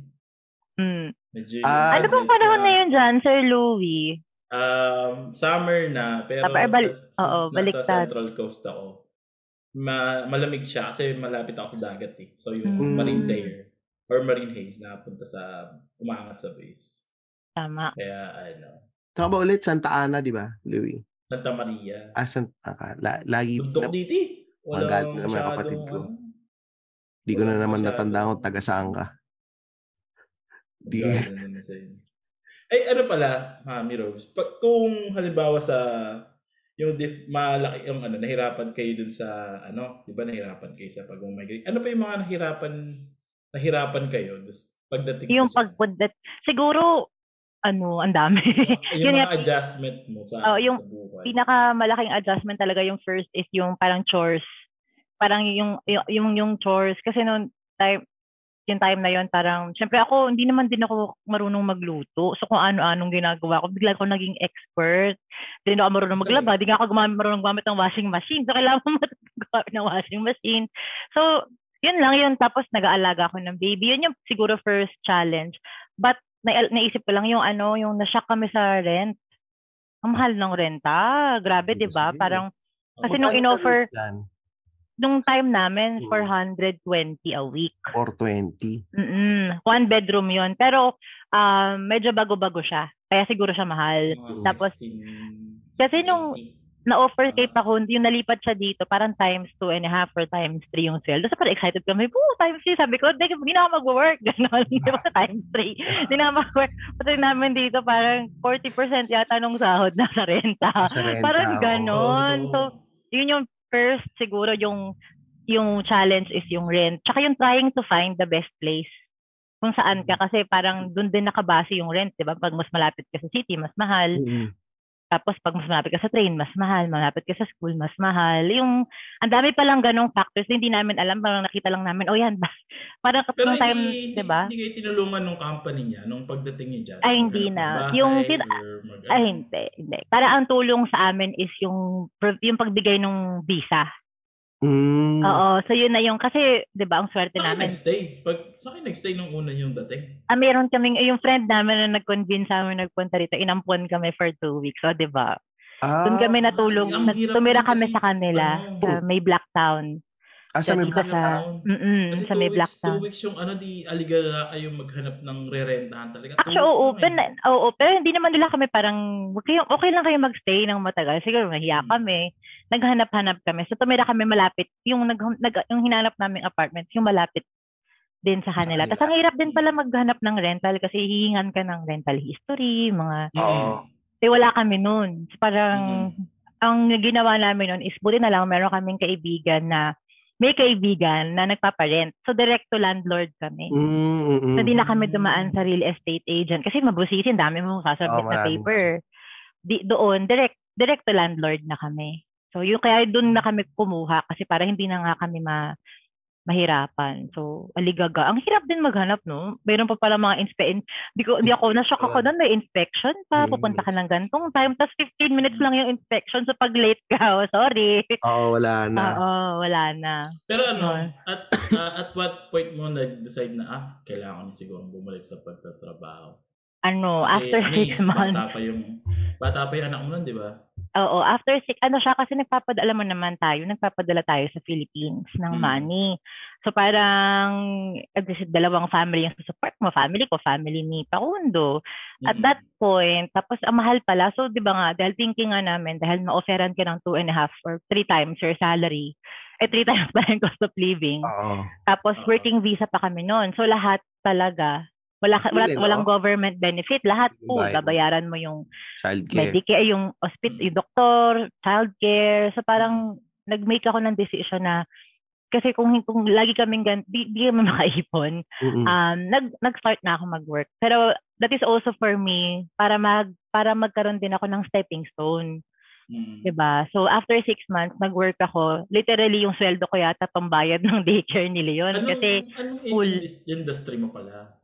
Hmm. Medyo, Ah, Ano bang panahon na yun dyan, Sir Louie? Um, summer na, pero Tapos, balik- sa, since oo, baliktad. Central Coast ako, ma, malamig siya kasi malapit ako sa dagat eh. So yung Mm. marine layer or marine haze na punta sa, umangat sa base. Tama. Kaya ano, Saka ba ulit, Santa Ana, di ba, Louie? Santa Maria. Ah, Santa, ah, la, lagi, Bundok na, dito eh. Magalit na masyadong, kapatid ko. ano, di ko na walang naman natandaan kung taga saan ka. Di- Grabe naman sa inyo. Ay, ano pala, Mami Rose, pag, kung halimbawa sa yung dif, malaki yung ano nahirapan kayo dun sa ano, 'di ba nahirapan kayo sa pag-migrate. Ano pa yung mga nahirapan nahirapan kayo pagdating Yung pagpundat. Siguro, ano, ang dami. yung yun mga adjustment mo sa, Oh, yung sa buhay. pinakamalaking adjustment talaga yung first is yung parang chores. Parang yung yung yung, yung chores kasi noon time yung time na yon parang syempre ako hindi naman din ako marunong magluto. So kung ano-anong ginagawa ko, bigla ako naging expert. Hindi na ako marunong maglaba, hindi nga ako gumamit, marunong gumamit ng washing machine. So kailangan mo gumamit ng washing machine. So yun lang yun. Tapos nag-aalaga ako ng baby. Yun yung siguro first challenge. But na, naisip ko lang yung ano, yung nashock kami sa rent. Ang mahal ng renta. Grabe, di ba? Parang, kasi nung in-offer, nung time namin, Hmm. 420 a week. 420. Mm-mm. One bedroom yon Pero, um, medyo bago-bago siya. Kaya siguro siya mahal. Tapos, 16, kasi nung- 1680. Na-offer kay Ah. Pakundo, yung nalipat siya dito, parang times two and a half or times three yung sweldo. So parang excited kami, po, times three. Sabi ko, hindi hindi na ako mag-work. Ganon, di ba, times three. Hindi na ako mag-work. Pati namin dito, parang 40% yata nung sahod na sa renta. Sa renta, parang ganon. Oo, So, yun yung first siguro yung yung challenge is yung rent. Tsaka yung trying to find the best place kung saan ka kasi parang doon din nakabase yung rent, 'di ba? Pag mas malapit ka sa city, mas mahal. Mm-mm. Tapos pag mas malapit ka sa train, mas mahal. Malapit ka sa school, mas mahal. Yung ang dami pa lang ganong factors na hindi namin alam, parang nakita lang namin, oh yan ba? Parang Pero nung time, 'di ba? hindi kayo tinulungan ng company niya nung pagdating niya dyan? Ay, hindi na. bahay Yung tin- Ay, hindi, hindi. Para ang tulong sa amin is yung yung pagbigay ng visa. Mm. Oo, so yun na yung kasi 'di ba ang swerte Saan kayo namin. nagstay? Pag, saan kayo nagstay nung una yung dating? Ah, meron kaming yung friend namin na nag-convince sa amin nagpunta rito, inampon kami for two weeks. So, 'di ba? Ah, Doon kami natulog, hirap tumira kami kasi, sa kanila ano, sa may Black Town. ah, sa may black sa- town. Mm Kasi sa two may Black weeks, Town. two weeks yung ano, di aligaga kayong maghanap ng re-rentahan talaga. Actually, oo, open, eh. oo, pero hindi naman nila kami parang, kayo, okay lang kayo magstay ng matagal. Siguro nahiya Hmm. kami. Naghanap-hanap kami. So, tumira kami malapit. Yung, nag, nag, yung hinanap naming apartment, yung malapit din sa kanila. Tapos ang hirap din pala maghanap ng rental kasi hihingan ka ng rental history, mga, Oo. eh wala kami noon. So, parang, Mm. ang ginawa namin noon is buti na lang meron kaming kaibigan na may kaibigan na nagpaparent. So, direct to landlord kami. Mm, mm, mm. So, hindi na kami dumaan sa real estate agent. Kasi mabusisin, dami mong sasabit Oo, na marami. paper. Di, doon, direct, direct to landlord na kami. So, yung kaya doon na kami kumuha kasi para hindi na nga kami ma, mahirapan. So, aligaga. Ang hirap din maghanap, no? Mayroon pa pala mga inspe... Di, ko, di ako, na-shock ako doon. May inspection pa. Mm. Pupunta ka ng gantong time. Tapos 15 minutes lang yung inspection. So, pag late ka, oh, sorry. Oo, wala na. Oo, wala na. Pero ano, Yun. at ah, at what point mo nag-decide na, ah, kailangan ko na siguro bumalik sa pagtatrabaho? Ano, Kasi, after ano six eh, months. Bata pa yung, bata pa yung anak mo nun, di ba? Oo, after six, ano siya, kasi nagpapadala mo naman tayo, nagpapadala tayo sa Philippines ng Mm. money. So parang, kasi dalawang family yung support mo, family ko, family ni Pakundo. At Mm. that point, tapos ang mahal pala, so di ba nga, dahil thinking nga namin, dahil ma-offeran ka ng two and a half or three times your salary, eh three times pa yung cost of living. Oo. Tapos Oo. working visa pa kami noon. So lahat talaga, wala, wala, no? walang government benefit. Lahat po, Bayad. babayaran mo yung Childcare. Medicare, yung hospital, Mm. yung doktor, childcare. So parang nag-make ako ng decision na kasi kung kung lagi kaming gan di, di kami makaipon, um nag nag-start na ako mag-work. Pero that is also for me para mag para magkaroon din ako ng stepping stone, Mm. 'di ba? So after six months nag-work ako. Literally yung sweldo ko yata pambayad ng daycare ni Leon Anong, kasi anong full. indus- industry mo pala?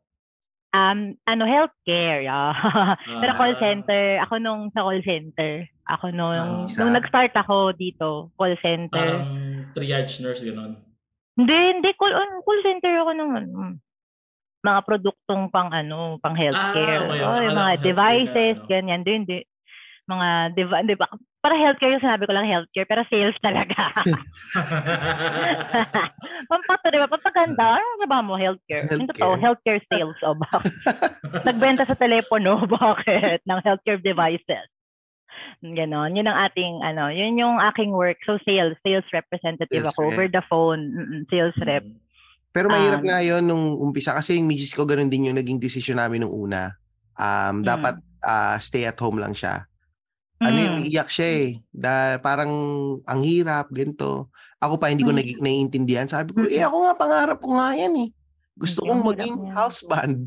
Um ano healthcare. Yeah. Pero call Ah. center, ako nung sa call center. Ako nung, Ah. nung nag-start ako dito, call center. Parang triage nurse, gano'n. hindi, hindi, call, on, call center ako nung ano, mga produktong pang ano, pang healthcare. Ah, okay. oh, yung mga devices, na, ano. ganyan. Hindi, hindi. Mga, diba, diba, para healthcare yung sinabi ko lang healthcare, pero sales talaga. Pampato, di ba? Pampaganda. Ano na ba mo? Healthcare. Yung totoo, healthcare sales. O ba? Nagbenta sa telepono. Bakit? Ng healthcare devices. Ganon. Yun ang ating, ano, yun yung aking work. So, sales. Sales representative Sales ako. rep. Over the phone. Sales rep. Pero mahirap Um, nga yun nung umpisa kasi yung misis ko ganun din yung naging desisyon namin nung una. Um, Mm. dapat ah, stay at home lang siya. Ano yung Mm. iyak siya eh. Da, parang ang hirap, ganito. Ako pa hindi ko Mm. naiintindihan. Sabi ko, eh ako nga pangarap ko nga yan eh. Gusto kong maging niya. house band.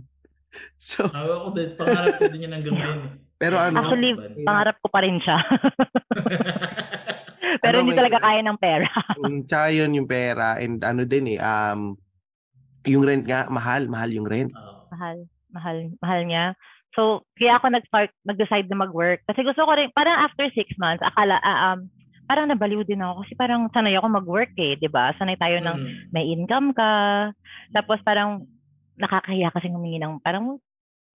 So, Ako din, pangarap ko din yun hanggang ngayon. eh. pero ano, Actually, pangarap ko pa rin siya. pero Ano, hindi may- talaga kaya ng pera. mm, tsaka yun yung pera and ano din eh, um, yung rent nga, mahal, mahal yung rent. Oo. mahal, mahal, mahal niya. So, kaya ako nag-start, nag-decide na mag-work. Kasi gusto ko rin, parang after six months, akala, ah, um, parang nabaliw din ako kasi parang sanay ako mag-work eh, di ba? Sanay tayo ng Mm. may income ka. Tapos parang nakakahiya kasi humingi ng parang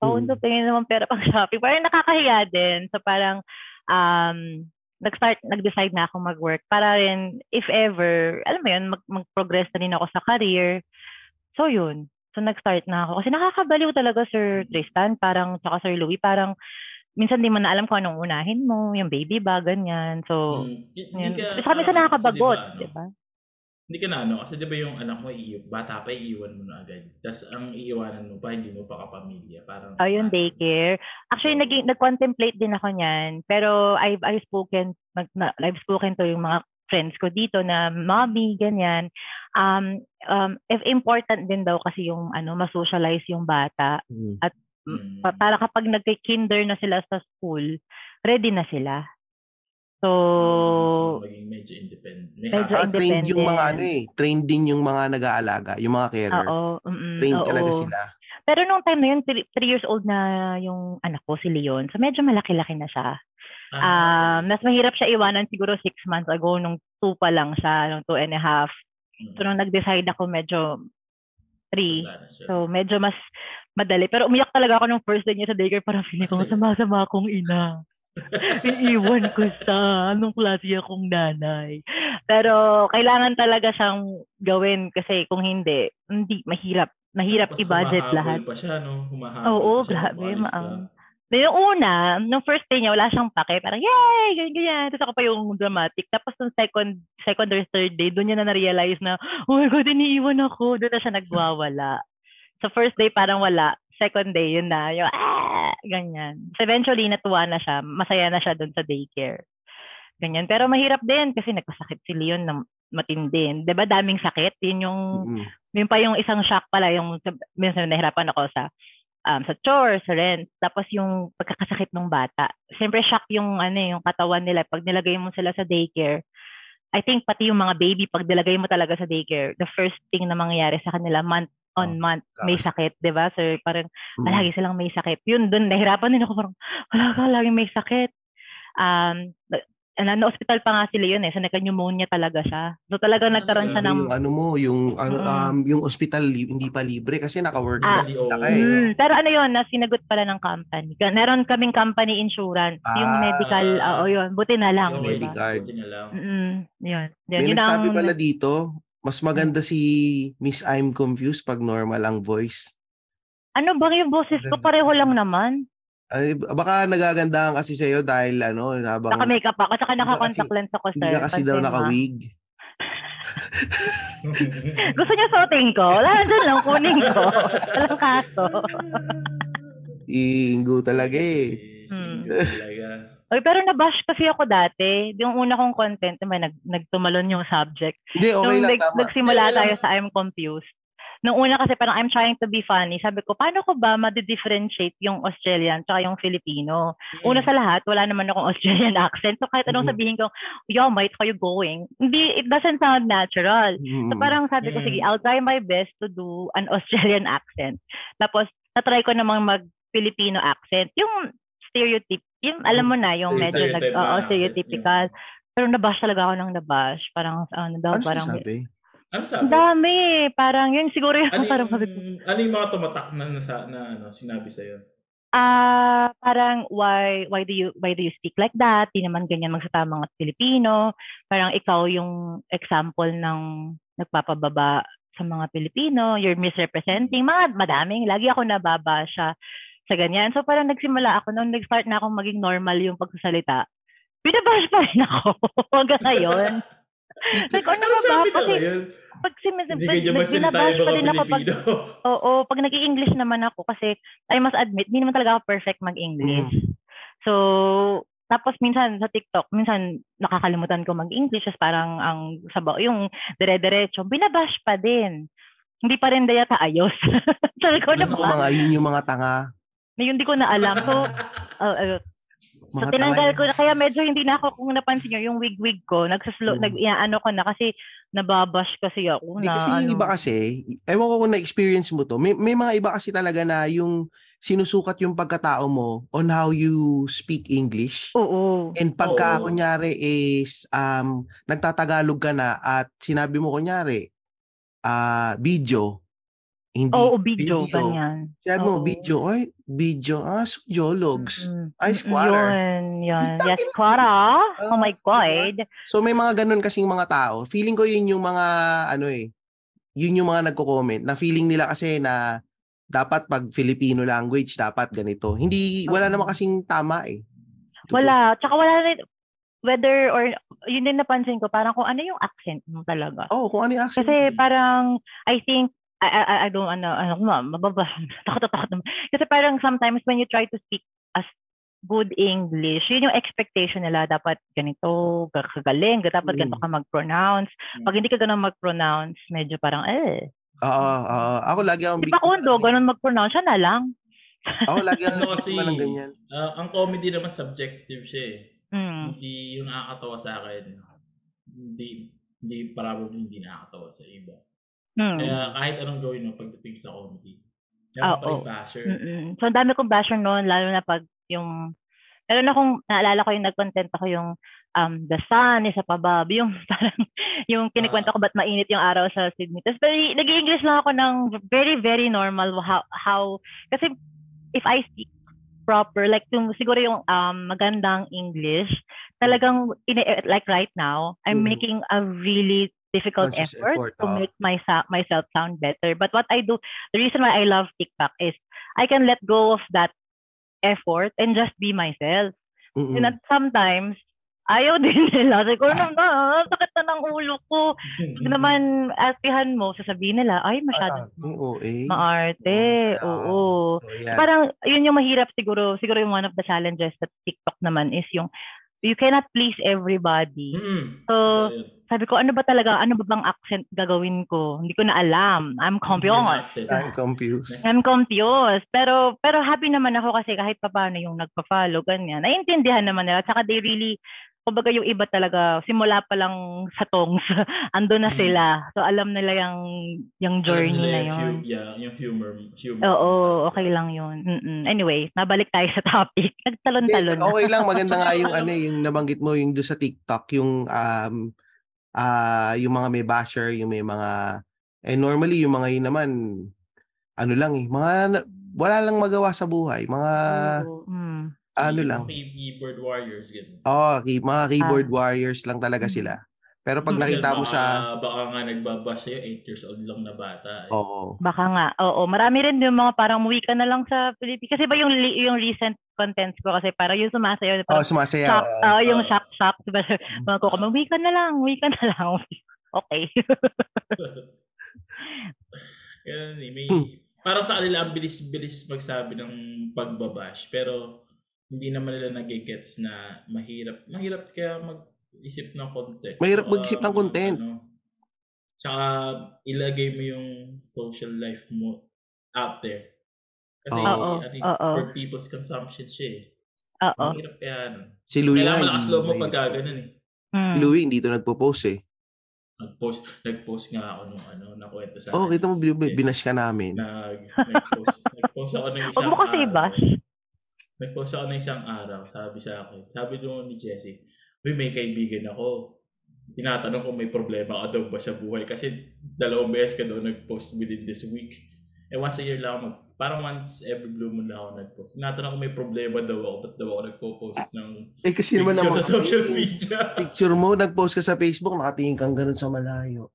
paundo, Mm. tingin naman pera pang shopping. Parang nakakahiya din. So parang um, nag-start, nag-decide na ako mag-work para rin, if ever, alam mo yun, mag- mag-progress na rin ako sa career. So yun. So nag-start na ako. Kasi nakakabaliw talaga Sir Tristan, parang, tsaka Sir Louie, parang minsan di mo na alam kung anong unahin mo, yung baby ba, ganyan. So, Mm. Di yun. ka- Saka minsan ano, nakakabagot, di ba? Hindi ka na ano, kasi di ba yung anak mo, bata pa, iiwan mo na agad. Tapos ang iiwanan mo pa, hindi mo pa kapamilya. Parang, Oh, yung daycare. Actually, naging, nag-contemplate din ako niyan. Pero I've, I've spoken, nag, na, I've spoken to yung mga friends ko dito na mommy, ganyan. Um, um, if important din daw kasi yung ano, ma-socialize yung bata. Mm. Mm. Pa- para kapag nagki-kinder na sila sa school, ready na sila. So, So, maging medyo independent. May Medyo habit. Ah, trained yung mga independent. ano eh. Trained din yung mga nag-aalaga, yung mga carer. oo, mm, Trained talaga oo. sila. Pero nung time na yun, 3 years old na yung anak ko, si Leon. So, medyo malaki-laki na siya. Ah, Um, mas mahirap siya iwanan siguro six months ago nung two pa lang siya, nung two and a half. mm. So, nung nag-decide ako, medyo three. So, medyo mas madali. Pero umiyak talaga ako nung first day niya sa daycare. Parang feeling ko, sama-sama akong ina. Iniwan ko sa anong klase akong nanay. Pero kailangan talaga siyang gawin kasi kung hindi, hindi, mahirap. Mahirap Tapos i-budget lahat. pa siya, no? Humahabol Oo, pa siya grabe. alis ka. Yung una, nung first day niya, wala siyang pake. Parang, yay! Ganyan, ganyan. Tapos ako pa yung dramatic. Tapos nung second, second or third day, doon niya na na-realize na, oh my God, iniiwan ako. Doon na siya nagwawala. so first day, parang wala. Second day, yun na. Yung, ah! Ganyan. So eventually, natuwa na siya. Masaya na siya doon sa daycare. Ganyan. Pero mahirap din kasi nagkasakit si Leon na matindi. 'Di ba daming sakit? Yun yung Mm. yun pa yung isang shock pala, yung sa- minsan nahirapan ako sa um, sa chores, sa rent, tapos yung pagkakasakit ng bata. Siyempre shock yung ano eh, yung katawan nila pag nilagay mo sila sa daycare. I think pati yung mga baby pag nilagay mo talaga sa daycare, the first thing na mangyayari sa kanila month on month may sakit, 'di ba? Sir, parang Mm. palagi silang may sakit. Yun doon nahirapan din ako parang wala ka laging may sakit. Um na, na hospital pa nga sila yun eh. So nagka-pneumonia talaga siya. So talagang Ah, nagkaroon siya ng yung ano mo, yung ano, Mm. um, yung hospital li- hindi pa libre kasi naka-work Ah, oo. ka eh. Mm, pero ano yun, na sinagot pala ng company. Meron kaming company insurance. yung Ah. medical, oo yun. Buti na lang. Yung di ba? medical. Buti na lang. Mm, yun. Yun, May yun nagsabi ang- pala dito, mas maganda si Miss I'm confused pag normal ang voice. Ano ba yung boses ko? Pareho lang naman. Ay, baka nagagandahan kasi sa'yo dahil ano, habang Naka-makeup ako. Saka Hindi ka naka-contact kasi- lens ako, sir. hindi ka kasi daw naka-wig. Gusto niyo suotin ko? Wala na dyan lang. Kunin ko. Walang kaso. Inggo talaga eh. Hmm. Talaga. Oy, pero nabash kasi ako dati. Yung una kong content, diba, nag, nagtumalon yung subject. Hindi, okay Nung lang, nag, tama. nagsimula lang. tayo sa I'm confused. Nung una kasi parang I'm trying to be funny. Sabi ko, paano ko ba ma-differentiate yung Australian tsaka yung Filipino? Una sa lahat, wala naman akong Australian accent. So kahit anong Mhm. sabihin ko, yo, mate, are you going? Hindi, it doesn't sound natural. Mm. So parang sabi ko, Mm. sige, I'll try my best to do an Australian accent. Tapos, natry ko namang mag-Filipino accent. Yung stereotype, yung alam mo na, yung medyo nag, oo, stereotypical. Pero nabash talaga ako ng nabash. Parang, ano daw, ano parang, sinasabi? Ano sabi? dami eh. Parang yun siguro yung Ano parang yung, ano yung mga tumatak na, nasa, na ano, sinabi sa'yo? ah, parang why why do you why do you speak like that? Di naman ganyan magsata mga Pilipino. Parang ikaw yung example ng nagpapababa sa mga Pilipino, you're misrepresenting, mga madaming, lagi ako nababa siya sa ganyan. So parang nagsimula ako, nung nag-start na akong maging normal yung pagsasalita, binabash pa rin ako hanggang ngayon. Like, ano Ano ba ba? na Kasi pag sim- Hindi kayo magsalita yung pa mga din ako pag Pilipino. Oo, pag nag-i-English naman ako kasi I must admit, hindi naman talaga ako perfect mag-English. So, tapos minsan sa TikTok, minsan nakakalimutan ko mag-English kasi parang ang sabaw, yung dire-diretso, binabash pa din. Hindi pa rin daya ayos. Sabi ko, ano Alam ko ba? mga yun yung mga tanga. Na yun, hindi ko na alam. So, uh, uh, so Mga tinanggal tanga. ko na, kaya medyo hindi na ako, kung napansin nyo, yung wig-wig ko, nagsaslo, Mm. nag, ano ko na, kasi nababash kasi ako Hindi na, kasi ano, yung iba kasi, ewan ko kung na-experience mo to, may, may mga iba kasi talaga na yung sinusukat yung pagkatao mo on how you speak English. Oo. And pagka Oo. kunyari is um nagtatagalog ka na at sinabi mo kunyari ah video hindi Oo, video, ganyan. Sinabi mo Oo. video, ay video, ah so geologs. Mm-mm. Ay, squatter. Yun, yun. Yes, squatter. Oh my Ah, God. So may mga ganun kasing mga tao. Feeling ko yun yung mga ano eh, yun yung mga nagko-comment na feeling nila kasi na dapat pag Filipino language, dapat ganito. Hindi, wala naman kasing tama eh. Wala. Tsaka wala rin, whether or, yun din napansin ko, parang kung ano yung accent mo talaga. Oo, kung ano yung accent. Kasi mo. parang, I think, I, I, I don't, ano, ano, ma, mababa, takot, takot naman. Kasi parang sometimes when you try to speak as good English, yun yung expectation nila, dapat ganito, kagaling, dapat ganito ka mag-pronounce. Pag hindi ka ganun mag-pronounce, medyo parang, eh. Oo, oo. Ako lagi akong Di ba kundo, biktima- ganun mag-pronounce, siya na lang. Ako lagi akong Ano kasi, ng ganyan. ah, ang comedy naman subjective siya eh. Mm. Hindi yung nakakatawa sa akin, hindi, hindi probably hindi nakakatawa sa iba. Mm. Kaya kahit anong gawin mo pagdating sa comedy, Ah, pa rin oo. basher. Mm-mm. So, ang dami kong basher noon, lalo na pag yung, lalo na kung naalala ko yung nag-content ako yung um, The Sun, isa pa ba, yung parang, yung kinikwento ko ba't mainit yung araw sa Sydney. Tapos, pero nag-English lang ako ng very, very normal how, how, kasi if I speak proper, like yung, siguro yung um, magandang English, talagang, in, like right now, I'm Mhm. making a really difficult Conscious effort, effort, to oo. make my, myself sound better. But what I do, the reason why I love TikTok is I can let go of that effort and just be myself. Mm-mm. And at sometimes, ayaw din nila. Siguro na, na, sakit na ng ulo ko. Pag naman, atihan mo, sasabihin nila, ay, masyado Ah, Oo, eh. maarte. Ah, Oo. So, yan. Parang, yun yung mahirap siguro. Siguro yung one of the challenges sa TikTok naman is yung, you cannot please everybody. Mm. So, Ayun. Sabi ko, ano ba talaga, ano ba bang accent gagawin ko? Hindi ko na alam. I'm Yung confused. I'm confused. I'm confused. Pero pero happy naman ako kasi kahit papaano yung nagpa-follow, ganyan. Naiintindihan naman nila. Tsaka they really, kumbaga yung iba talaga, simula pa lang sa tongs, ando na Mm. sila. So alam nila yung, yung journey nila na yung yun. hu- yeah, yung humor. humor. Oo, okay lang yun. Mm-mm. Anyway, nabalik tayo sa topic. Nagtalon-talon na. okay lang, maganda nga yung ano, yung nabanggit mo yung doon sa TikTok, yung um ah yung mga may basher, yung may mga eh normally yung mga yun naman ano lang eh, mga wala lang magawa sa buhay, mga Oo, mm. ano Yung lang. key- Keyboard warriors. Ganun. Oh, key- mga keyboard Ah. warriors lang talaga sila. Pero pag nakita mo sa Baka nga nagbabash sa'yo, 8 years old lang na bata. eh. Oo. Baka nga. Oo, marami rin yung mga parang muwi ka na lang sa Pilipinas. Kasi ba yung yung recent contents ko kasi parang yung sumasayaw na Oh, parang sumasaya. shock, oo. ah, yung Oo. shock shock, diba? Mga ko, muwi ka na lang, muwi ka na lang. okay. Yan, eh, may, Hmm. parang sa kanila ang bilis-bilis magsabi ng pagbabash. Pero hindi naman nila nagigets na mahirap. Mahirap kaya mag-isip ng content. Mahirap mag-isip ng content. Ano, tsaka ilagay mo yung social life mo out there. Kasi Oo. ano, Oo. for people's consumption siya eh. Oo. Mahirap kaya ano. si Louie Kailangan nga, malakas loob mo pagka ganun eh. Mm. Si Louie hindi to nagpo-post eh. Nag-post, nag-post nga ako nung ano, nakwento sa Oh, kita mo bin- bin- binash ka namin. Nag, nag-post, nag-post ako ng isang Huwag mo kasi i-bash. Nag-post ako ng isang araw, sabi sa akin. Sabi doon ni Jessie, Uy, may kaibigan ako. Tinatanong kung may problema ka daw ba sa buhay kasi dalawang beses ka daw nag-post within this week. Eh once a year lang ako mag, parang once every blue moon lang ako nag-post. Tinatanong kung may problema daw ako, ba't daw ako nagpo-post ng Eh kasi picture naman sa social media. picture mo, nag-post ka sa Facebook, nakatingin kang ganun sa malayo.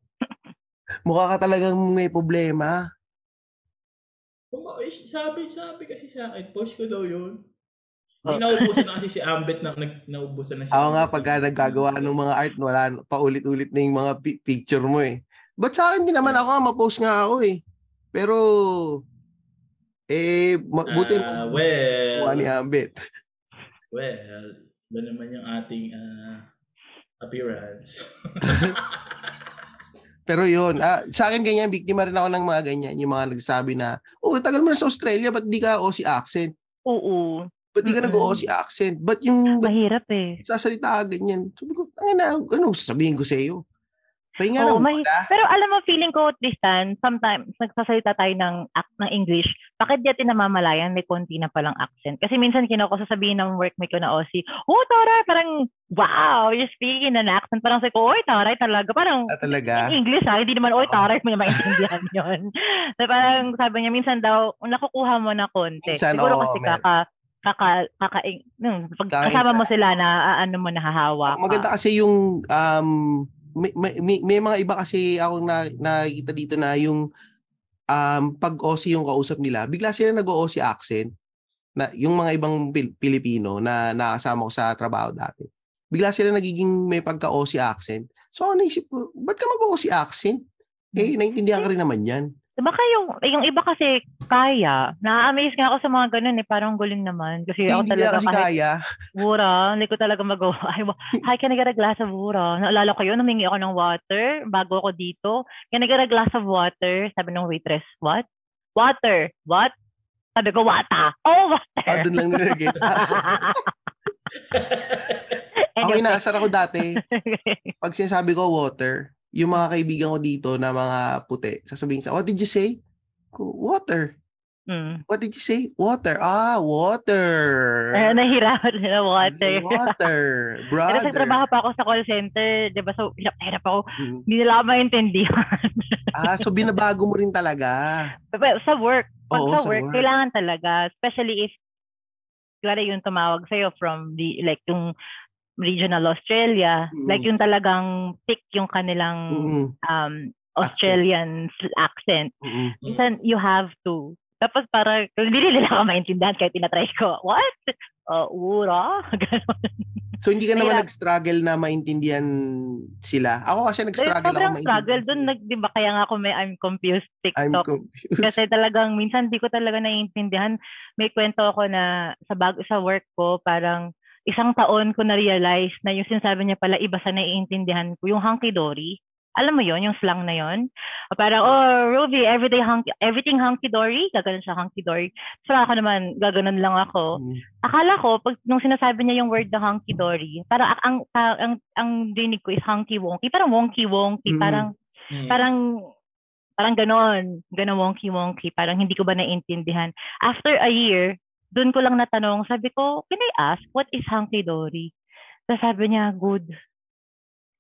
Mukha ka talagang may problema. Eh, sabi, sabi kasi sa akin, post ko daw yun. Oh. Naubusan na kasi si Ambet na nag, naubusan na si Ako nga, Ambet. pagka naggagawa ng mga art, wala, paulit-ulit na yung mga pi- picture mo eh. But sa akin din naman ako nga, ma-post nga ako eh. Pero, eh, buti mo well, ni Ambit. well, ba naman yung ating ah, appearance? Pero yun, ah, sa akin ganyan, biktima rin ako ng mga ganyan. Yung mga nagsasabi na, oh, tagal mo na sa Australia, ba't di ka Aussie accent? Oo. Ba't di ka nag-Aussie accent? Ba't yung ba't Mahirap eh. sasalita ka ganyan? Sabi ko, ano na, ano sasabihin ko sa iyo? Pahinga ng mahi-. Pero alam mo, feeling ko, Tristan, sometimes nagsasalita tayo ng act ng English, bakit di natin namamalayan may konti na palang accent? Kasi minsan kinoko sasabihin ng workmate ko na Aussie, oh, taray, parang, wow, you're speaking in an accent. Parang sabi ko, oy, taray talaga. Parang, Ah, talaga? in English ha, hindi naman, oy, Oo. taray, may maintindihan yun. so, parang sabi niya, minsan daw, nakukuha mo na konti. Minsan, Siguro oo, kasi mer- kaka, kaka, kaka, nung, pag kasama mo sila na, ah, ano mo, nahahawa ka. Maganda kasi yung um may, may, may- may mga iba kasi akong na, nakikita dito na yung um, pag Aussie yung kausap nila, bigla sila nag-Aussie accent na yung mga ibang Pil- Pilipino na nakasama ko sa trabaho dati. Bigla sila nagiging may pagka-Aussie accent. So, ako naisip ko, ba't ka mag-Aussie accent? Eh, naintindihan ka rin naman yan. Baka yung, yung iba kasi kaya. Na-amaze nga ako sa mga ganun eh. Parang guling naman. Kasi ako hindi talaga kasi kahit kaya. Wura, hindi ko talaga magawa. Hi, can I get a glass of wura? Naalala ko yun, namingi ako ng water bago ako dito. Can I get a glass of water? Sabi ng waitress, what? Water. What? Sabi ko, wata. Oh, water. Ah, doon lang nilagay. ako Anyway. inaasar ako dati. Pag sinasabi ko water, yung mga kaibigan ko dito na mga puti, sasabihin sa, what did you say? Water. mm. What did you say? Water. Ah, water. Ay, nahirapan na water. Water. Kasi Brother. nagtrabaho pa ako sa call center, di ba? So, hirap na hirap ako. Mm. Hindi nila ako maintindihan. Ah, so binabago mo rin talaga. Pero sa work, pag Oo, sa, sa work, work. kailangan talaga, especially if, kaya yung tumawag sa'yo from the, like, yung regional Australia, Mm. like yung talagang pick yung kanilang Mm-mm. um, Australian s- accent. Mm-mm. Minsan, you have to. Tapos para, hindi nila ako maintindihan kahit tinatry ko. What? Uh, ura? Ganon. So hindi ka naman Mahirap. nag-struggle na maintindihan sila. Ako kasi nag-struggle ako maintindihan. struggle dun, nag, di ba, kaya nga ako may I'm confused I'm TikTok. confused. Kasi talagang minsan di ko talaga naiintindihan. May kwento ako na sa bago sa work ko, parang isang taon ko na-realize na yung sinasabi niya pala iba sa naiintindihan ko, yung hunky-dory. Alam mo yon yung slang na yon Parang, oh, Ruby, everyday hunky, everything hunky-dory. Gaganon siya hunky-dory. So ako naman, gaganon lang ako. Mm. Akala ko, pag nung sinasabi niya yung word na hunky-dory, parang ang, ang, ang, ang dinig ko is hunky-wonky. Parang wonky-wonky. Mm. Parang, Mm. parang parang ganon, ganon wonky wonky, parang hindi ko ba naiintindihan. After a year, doon ko lang natanong, sabi ko, can I ask, what is hunky dory? Tapos sabi niya, good.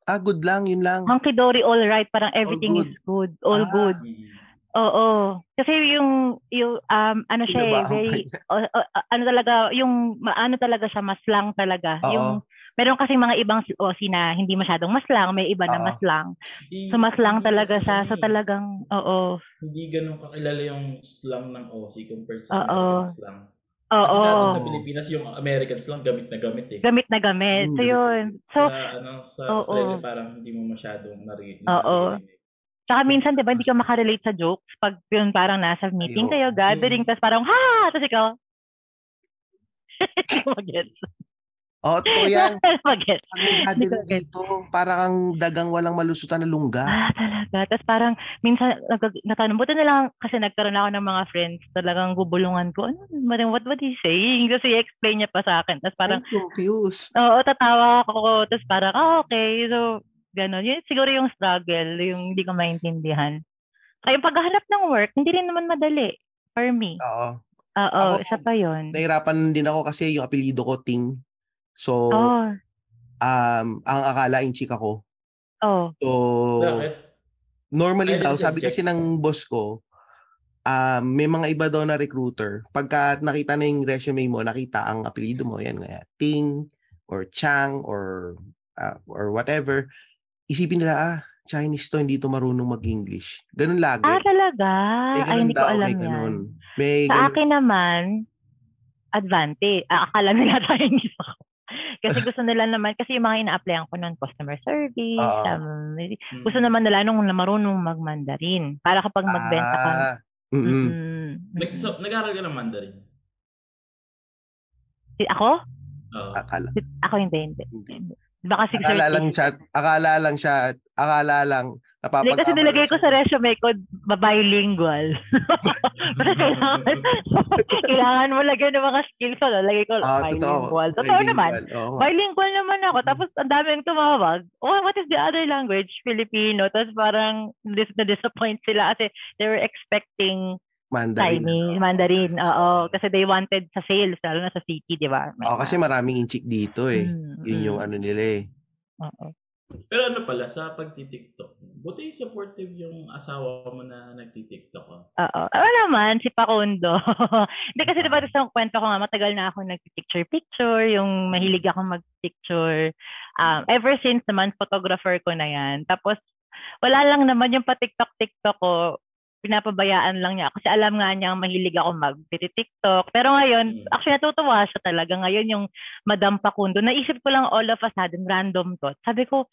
Ah, good lang, yun lang. Hunky dory, all right, parang everything good. is good, all Ah. good. Oo. Kasi yung, yung um, ano siya eh, very, o- o- ano talaga, yung, ma- ano talaga siya, maslang talaga. Oo. Yung, meron kasi mga ibang OC na hindi masyadong maslang, may iba na Oo. maslang. Di- So, maslang hindi talaga siya. So, eh, talagang, oo. Hindi ganun kakilala yung slang ng Aussie compared sa Oo. American slang. Kasi Oo. sa, atin sa Pilipinas, yung American slang gamit na gamit eh. gamit na gamit. So, Mm. yun. So, sa, ano, sa oo. Australia parang hindi mo masyadong narinig. Oo. tsaka minsan, di ba, hindi ka makarelate sa jokes pag yun parang nasa meeting Ayo. kayo, gathering, tapos parang, ha! Tapos ikaw, mag-gets. Oo, totoo yan. Pag gathering dito, para kang dagang walang malusutan na lungga. Ah, talaga. Tapos parang, minsan, nag- natanong, buti na lang, kasi nagkaroon ako ng mga friends, talagang gubulungan ko, ano, parang, what, what he saying? Kasi explain niya pa sa akin. Tapos parang, I'm confused. Oo, tatawa ako. Tapos parang, ah, okay. So, gano'n. Yun siguro yung struggle, yung hindi ko maintindihan. Kaya yung paghahanap ng work, hindi rin naman madali for me. Oo. Oo, isa pa yun. Nahirapan din ako kasi yung apelido ko, Ting. So, Oh, um, ang akala in chick ako. oh. So, Bakit? normally daw, sabi check. kasi ng boss ko, um, may mga iba daw na recruiter. Pagka nakita na yung resume mo, nakita ang apelido mo, yan nga, Ting, or Chang, or uh, or whatever, isipin nila, ah, Chinese to, hindi to marunong mag-English. Ganun lagi. Ah, talaga? may Ay, hindi ko daw, alam may yan. ganun. May Sa ganun. akin naman, advantage. Ah, akala nila Chinese ako. Kasi gusto nila naman, kasi yung mga ina-applyan ko noon, customer service, Oo. um, Mm. gusto naman nila nung marunong mag-Mandarin. Para kapag magbenta ka, Ah, mm-mm. mm, Nag, so, nag-aral ka ng Mandarin? Si- Ako? Oo. Akala. Si- Ako hindi, hindi. Hindi. Baka si Akala lang siya, akala lang siya, akala lang, Hindi napapagkamalan kasi nilagay ko sa resume ko, bilingual. Pero kailangan, kailangan mo lagyan ng mga skills. Ano? Lagay ko, Ah, bilingual. Totoo naman. Bilingual, oo nga. Bilingual naman ako. Tapos, ang daming tumawag. Oh, what is the other language? Filipino. Tapos parang dis- na-disappoint sila kasi they were expecting Mandarin. Chinese, Mandarin. Oo. Kasi they wanted sa sales, lalo na sa city, di ba? Oo, kasi mga- maraming inchik dito eh. Mm, Yun yung mm. ano nila eh. Oo. Pero ano pala, sa pagtitiktok, buti supportive yung asawa mo na nagtitiktok. Oh. Oo. Ano naman, si Pakundo. Hindi kasi diba sa kwento ko nga, matagal na ako nag-picture-picture, yung mahilig ako mag-picture. Um, ever since naman, photographer ko na yan. Tapos, wala lang naman yung pa-TikTok-TikTok ko. Pinapabayaan lang niya. Kasi alam nga niya mahilig ako mag-TikTok. Pero ngayon, Mm. actually natutuwa siya talaga. Ngayon yung Madam Pakundo, naisip ko lang all of a sudden, random thought. Sabi ko,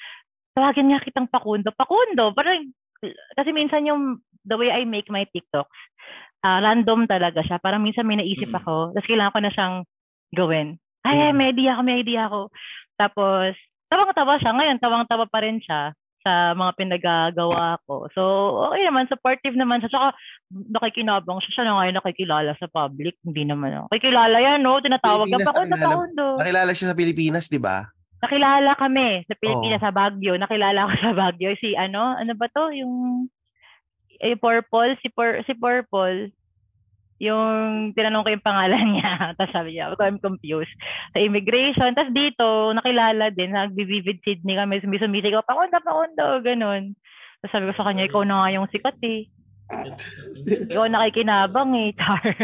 tawagin niya kitang Pakundo. Pakundo! Parang, kasi minsan yung, the way I make my TikToks, ah, random talaga siya. Parang minsan may naisip Mm. ako, tapos kailangan ko na siyang gawin. Ay, ay, Mm. may idea ako, may idea ako. Tapos, tawang-tawa siya. Ngayon, tawang-tawa pa rin siya sa mga pinagagawa ko. So, okay naman, supportive naman siya. Tsaka, nakikinabang siya. Siya na ngayon nakikilala sa public. Hindi naman ako. Nakikilala yan, no? Tinatawag na Pilipinas, Pakundo, nakilala- Pakundo. Nakilala siya sa Pilipinas, di ba? Nakilala kami sa Pilipinas, Oo. sa Baguio. Nakilala ko sa Baguio. Si ano, ano ba to? Yung, eh, Purple, si, Pur, si Purple. Yung tinanong ko yung pangalan niya. Tapos sabi niya, ako I'm confused. Sa immigration. Tapos dito, nakilala din. Nag-vivid Sydney kami. Sumisumisi ko, pakundo, pakundo. Ganun. Tapos sabi ko sa kanya, ikaw na nga yung sikat eh. Ikaw nakikinabang eh. Char.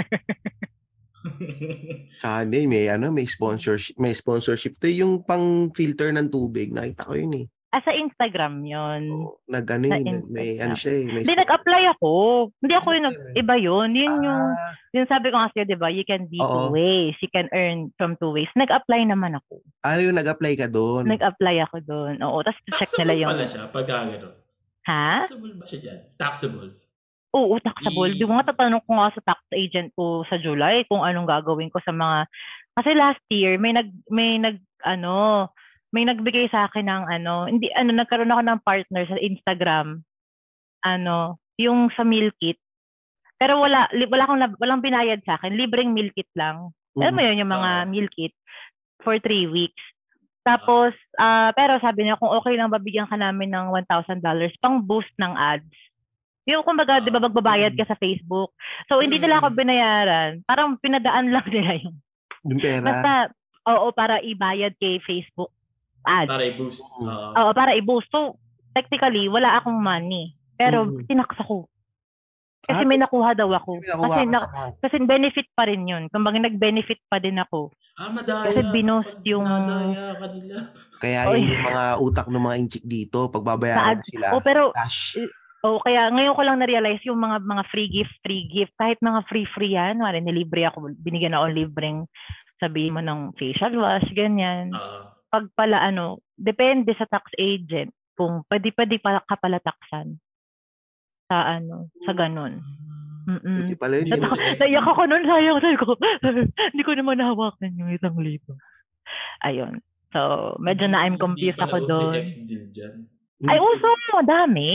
Kani, may ano, may sponsorship, may sponsorship. To yung pang filter ng tubig. Nakita ko yun eh. Ah, sa Instagram yon. Oo, nag ano Sa yun, may ano siya eh. May Hindi, nag-apply ako. Hindi ako yung, nag- iba yun. Yun yung, Ah, Yung sabi ko kasi, di ba, you can be Oo. two ways. You can earn from two ways. Nag-apply naman ako. ano yung nag-apply ka doon? Nag-apply ako doon. Oo, tapos check Taxable nila yung... pala siya pag gano'n. Ha? Taxable ba siya dyan? Taxable. Oo, taxable. I- Di ba nga tatanong ko nga sa tax agent ko sa July kung anong gagawin ko sa mga... Kasi last year, may nag... May nag... Ano... May nagbigay sa akin ng ano... Hindi, ano, nagkaroon ako ng partner sa Instagram. Ano... Yung sa meal kit. Pero wala, li- wala akong, walang binayad sa akin. Libreng meal kit lang. Alam mo Mhm. yun, yung mga Oo. meal kit for three weeks. Tapos, ah pero sabi niya, kung okay lang, babigyan ka namin ng $1,000 pang boost ng ads. Yung kumbaga, di ba, magbabayad ka sa Facebook. So, hindi nila ako Mm. binayaran. Parang pinadaan lang nila yung, Yung pera. basta, oo, para ibayad kay Facebook ads. Para i-boost. Mm. Oo. Para i-boost. So, technically, wala akong money. Pero, Mm. tinaks ako. Kasi Ah, may nakuha daw ako. Nakuha Kasi, ka na, kasi benefit pa rin yun. Kumbaga, nag-benefit pa din ako. Ah, madaya. Kasi binost yung- Nadaya kanila. Kaya Oy. yung mga utak ng mga inchik dito, pagbabayaran mo sila, Oh, pero, cash. oh, kaya ngayon ko lang na-realize yung mga mga free gift, free gift. Kahit mga free-free yan. Wala, nilibre ako. Binigyan ako libreng sabihin mo ng facial wash, ganyan. Oo. Pag pala, ano, depende sa tax agent kung pwede pwede pala ka pala taksan sa ano, sa ganun. Mm-mm. Hindi pala yun. Naiyak ako nun, sayang. Sabi ko, hindi ko naman nahawakan yung isang libo. Ayun. So, medyo na I'm confused Hindi pala ako doon. Ay, uso mo, dami.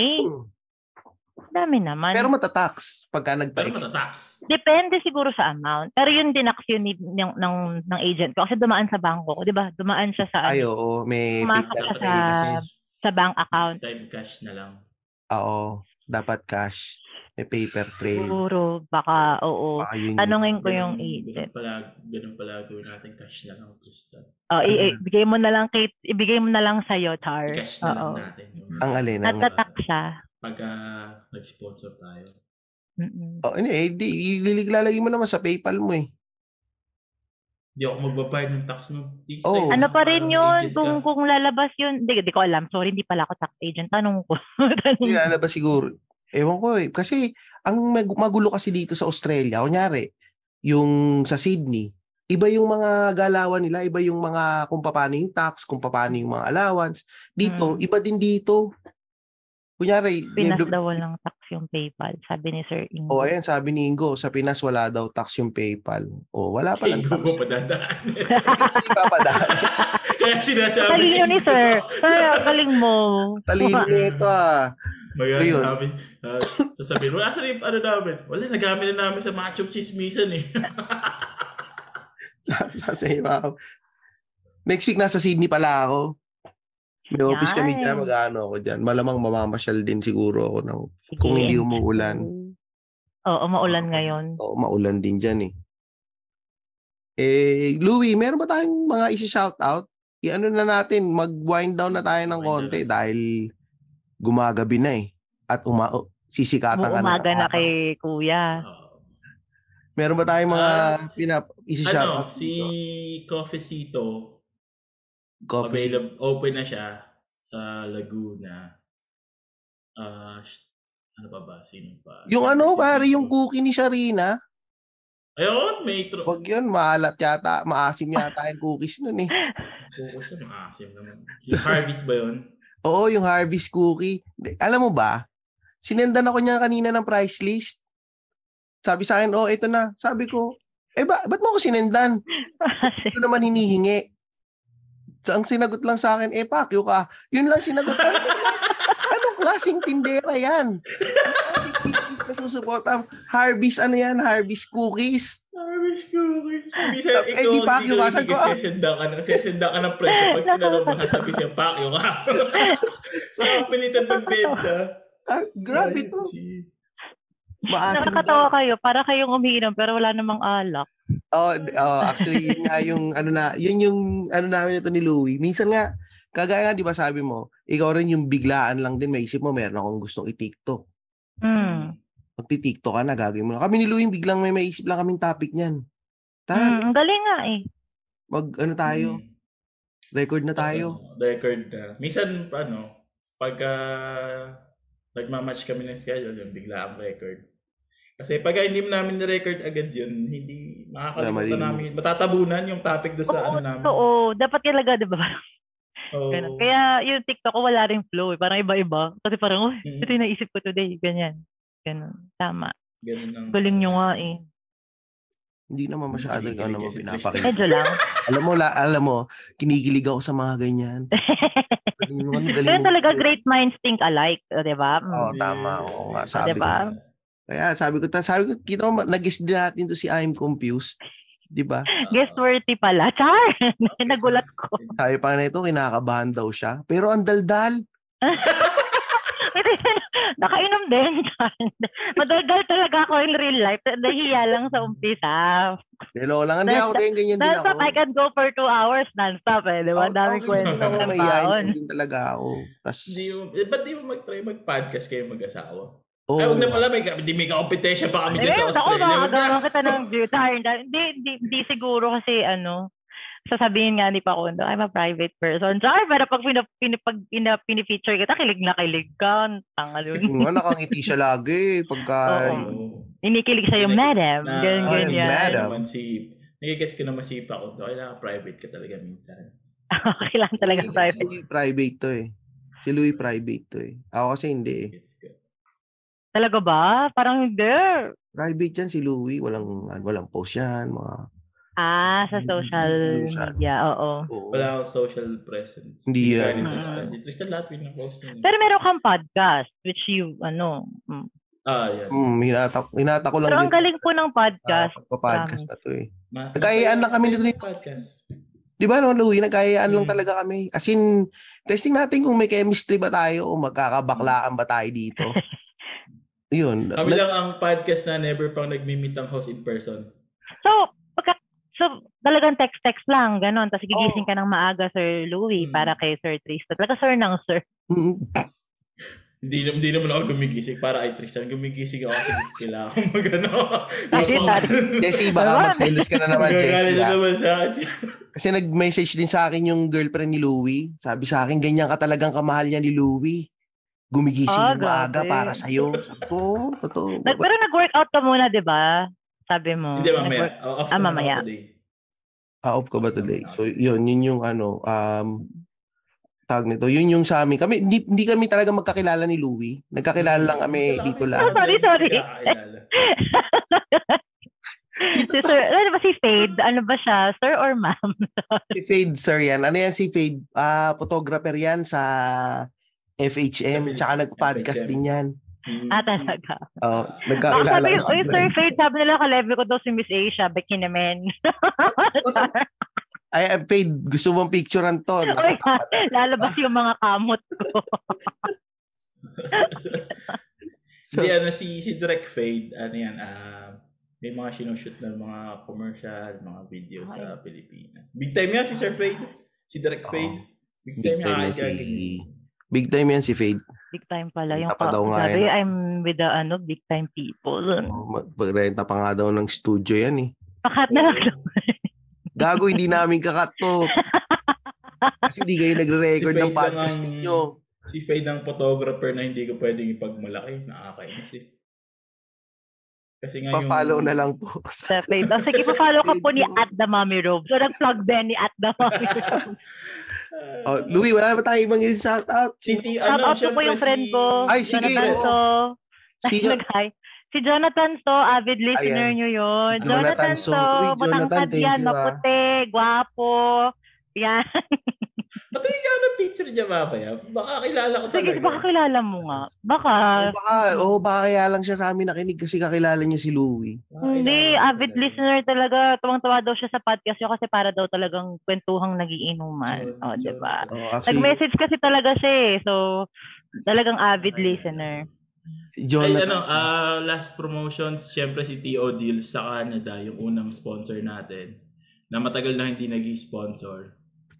Dami naman. Pero matatax pagka Pero nagpa-ex. matatax. Depende siguro sa amount. Pero yun dinax yun ni- ng, ng, ng agent ko. Kasi dumaan sa bangko ko. Di ba? Dumaan siya sa, Ay, ano, oo. May Pumasok siya sa, sa bank account. Next time cash na lang. Oo. Dapat cash. May paper trail. Siguro, baka, oo. Baka yun. Tanungin ko Ganun- yung Ganun agent. pala, ganun pala gawin natin cash na lang. Tristan. Oh, i- ibigay mo na lang kay, ibigay mo na lang sa'yo, Char. I-cash na lang Oo. natin. Yung, Ang alin. Ang, Natatak siya. Pag ah, nag-sponsor tayo. Mm-mm. oh, ano eh, di, ililiglalagay mo naman sa PayPal mo eh. Hindi ako magbabayad ng tax no. Di Oh. Ano pa rin yun? Kung, kung lalabas yun. Hindi, di ko alam. Sorry, hindi pala ako tax agent. Tanong ko. Hindi lalabas siguro. Ewan ko eh. Kasi, ang mag- magulo kasi dito sa Australia, kunyari, yung sa Sydney, iba yung mga galawan nila, iba yung mga kung paano yung tax, kung paano yung mga allowance. Dito, Hmm. iba din dito. Kunyari, Pinas yung- daw walang tax yung PayPal. Sabi ni Sir Ingo. Oh, ayan, sabi ni Ingo, sa Pinas wala daw tax yung PayPal. Oh, wala pa lang Kaya tax. mo pa dadaan. Hindi papadaan. Kaya sinasabi Talino ni Ingo. Sir. Ay, ang galing mo. Talino nito ah. Maganda Ayun. namin. Uh, sasabihin, wala sa yung ano namin. Wala, nagamit na namin sa macho chismisan eh. Ako. Next week nasa Sydney pala ako. May office kami Yan. dyan, mag-ano ako dyan. Malamang mamamasyal din siguro ako ng, kung Sige. hindi umuulan. Oo, maulan ngayon. Oo, maulan din dyan eh. Eh, Louie, meron ba tayong mga isi-shout out? I-ano na natin, mag-wind down na tayo ng konti dahil gumagabi na eh. At uma sisikatan ka Umaga ng na araw. kay Kuya. Meron ba tayong mga Ah, pinap isi-shout ano, si Coffeecito, Coffee. available, open na siya sa Laguna. Ah, Ano pa ba? Sino pa? Yung ano, pare, yung cookie ni Sharina. Ayun, may tro... Wag yun, maalat yata, maasim yata yung cookies nun eh. Focus yun, maasim naman. Si Harvest ba yun? Oo, yung harvest cookie. Alam mo ba, sinendan ako niya kanina ng price list. Sabi sa akin, oh, ito na. Sabi ko, eh ba, ba't mo ako sinendan? Ito naman hinihingi. So, ang sinagot lang sa akin, eh, pakyo ka. Yun lang sinagot. Ano, anong klaseng tindera yan? Anong cookies na susuporta? Harvest, ano yan? Harvest cookies. Harvest cookie. Hindi sa Eh, ikaw, di Pacquiao ka. Sabi ko, ka ah. sesenda ka na. Sesenda ka ng presyo. Pag tinanong mo, sasabi siya, Pacquiao ka. sa pilitan magbenta. Ah, grabe to. Maasim Nakakatawa kayo. Para kayong umiinom pero wala namang alak. Oh, oh, actually, yun nga yung, ano na, yun yung, ano namin ito ni Louie. Minsan nga, kagaya nga, di ba sabi mo, ikaw rin yung biglaan lang din, maisip mo, meron akong gustong i-tiktok. Hmm. Pag tiktok ka na, gagawin mo na. Kami ni Louie, biglang may maisip lang kaming topic niyan. Tara, Hmm, ang galing nga eh. mag, ano tayo, Hmm. record na tayo. Tapos, ano, record na. Minsan, ano, pagka nagmamatch kami ng schedule, yun, bigla ang record. Kasi pag hindi namin na-record agad yun, hindi makakalimutan namin. Matatabunan yung topic doon sa ano namin. Oo, dapat talaga, di ba? Oo. Ganun. Kaya yung TikTok ko wala ring flow eh. Parang iba-iba. Kasi parang, uy, Mm. ito yung naisip ko today. Ganyan. Ganun. Tama. Ganun ang... Galing nyo nga eh. Hindi naman masyado Kinikilig ano mo pinapakita. Medyo lang. alam mo, la, alam mo, kinikilig ako sa mga ganyan. Galing ano, galing Kaya mo. talaga great minds think alike. O, di ba? Mm. Oo, tama. Oo nga, sabi Diba? ko. Kaya sabi ko, ta- sabi ko, kita mo, nag-guess din natin to si I'm confused. Di ba? Guest worthy pala. Char! Nagulat ko. Sabi pa na ito, kinakabahan daw siya. Pero ang daldal. Nakainom din. Madaldal talaga ako in real life. Nahiya lang sa umpisa. Hello lang. Hindi ako rin, ganyan din ako. I can go for two hours non-stop eh. Di ba? Oo, Dami oo, kwento ng mahihayin baon. din talaga ako. Tas, Hindi mo, eh, ba't di mo mag-try mag-podcast kayo mag-asawa? Oo. Ay, huwag na pala, may, hindi may competition pa kami Eh, dyan sa ako Australia. Huwag na. makakagawa kita ng view. Tired. Hindi, hindi, hindi siguro kasi ano, sasabihin nga ni Pakundo, I'm a private person. Sorry, pero pag pinap, pinap, pag ina, pinifeature kita, kilig na kilig ka. Tangal yun. Nga, nakangiti siya lagi. Pagka, Oo. Oo. Inikilig sa'yo, madam. Na- Ganyan, Ay, ganyan. madam. naman si, nagigets ko naman si Paco. Kailangan private ka talaga minsan. Kailangan talaga Si private. Private to eh. Si Louis private to eh. Ako kasi hindi eh. Gets ko. Talaga ba? Parang hindi. Private yan si Louie. Walang, walang post yan. Mga, Ah, sa social Social. media, oo. oo. Wala akong social presence. Hindi yan. ni Mm. Tristan. Si Tristan lahat yun ang post niya. Pero meron kang podcast, which you, ano, mm. Ah, yan. Hmm, hinata, hinata ko lang pero ang din. galing po ng podcast. Ah, podcast na to eh. Ma- Nagkayaan lang kami nito yung ni- podcast. Di ba no, Louie? Nagkayaan lang Mm. talaga kami. As in, testing natin kung may chemistry ba tayo o magkakabaklaan ba tayo dito. Yun. Kami lang ang podcast na never pang nagmi-meet ang host in person. So, pagka, so talagang text-text lang, ganon. Tapos gigising Oo. ka ng maaga, Sir Louie, Mm. para kay Sir Tristan. Talaga, Sir nang Sir. Mm, Hindi, hindi naman ako gumigising para kay Tristan. Gumigising ako kasi kailangan ko mag-ano. Ay, sorry. Jessie, baka magselos ka na naman, Jessie. na naman sa. Kasi nag-message din sa akin yung girlfriend ni Louie. Sabi sa akin, ganyan ka talagang kamahal niya ni Louie. Gumigising Ah, ng maaga grabe. para. Sabi ko, "Oo, totoo. Nag, pero nag-workout ka muna, di ba? Sabi mo. Hindi, mamaya. Oh, off Ah, mamaya. Ah, off ka ba today? So, yun, yun yung ano, um, tawag nito. Yun yung sa amin. Kami, hindi, hindi kami talaga magkakilala ni Louie. Nagkakilala lang kami dito lang. sa- Sorry, sorry. Si Sir, ano ba si Fade? Ano ba siya? Sir or ma'am? Si Fade, sir, yan. Ano yan si Fade? Ah, photographer yan sa FHM. Tsaka nag-podcast FHM. din yan. Hmm. ah, talaga. Oh, Baka nagkakilala ko sa oy, Sir Fade, sabi nila ka-level ko daw si Miss Asia. Baki naman. Ay, ay, Fade, gusto mong picturean to. Oy, lalabas yung mga kamot ko. So, Hindi, ano, si, si Direct Fade, ano yan, ah, may mga sinushoot ng mga commercial, mga video sa Pilipinas. Big time yan si Sir Fade. Si Direct Oo. Fade. Big big time time yan. si... Big time yan si Fade. Big time pala. Yung pa daw nga sabi, yan. I'm with the ano, big time people. Oh, mag- Magrenta pa nga daw ng studio yan eh. Pakat na lang. Gago, hindi namin kakat to. Kasi hindi kayo nagre-record Si ng Fade podcast ang- ninyo. Si Fade ang photographer na hindi ko pwedeng ipagmalaki. Nakakainis eh. Kasi nga yung... Pa-follow na lang po. Sa. Oh, sige, pa-follow ka po ni At The Mommy Robe. So, nag-plug din ni At The Mommy Robe. Oh, Louie, wala naman tayo ibang shout out. Si T, Shout ano, out po yung friend ko. Ay, sige, Jonathan. So. Nag-hi. Si Jonathan So, avid listener Ayan. nyo yun. Jonathan Jonathan, So. So, Uy, Jonathan, yan, ah. maputi, gwapo. Yan. Patingin ka ng picture niya mamaya. Baka kilala ko Sige, talaga. baka kilala mo nga. Baka. Baka, oh, baka kaya lang siya sa amin nakinig kasi kakilala niya si Louie. Hindi, avid talaga. listener talaga. Tuwang-tuwa daw siya sa podcast yun kasi para daw talagang kwentuhang nagiinuman. Yun, O, oh, yun. diba? Oh, actually, Nag-message kasi talaga siya eh. So, talagang avid listener. si Ay, Jonathan. ano, ah, last promotions, syempre si T.O. Deals sa Canada, yung unang sponsor natin, na matagal na hindi nag sponsor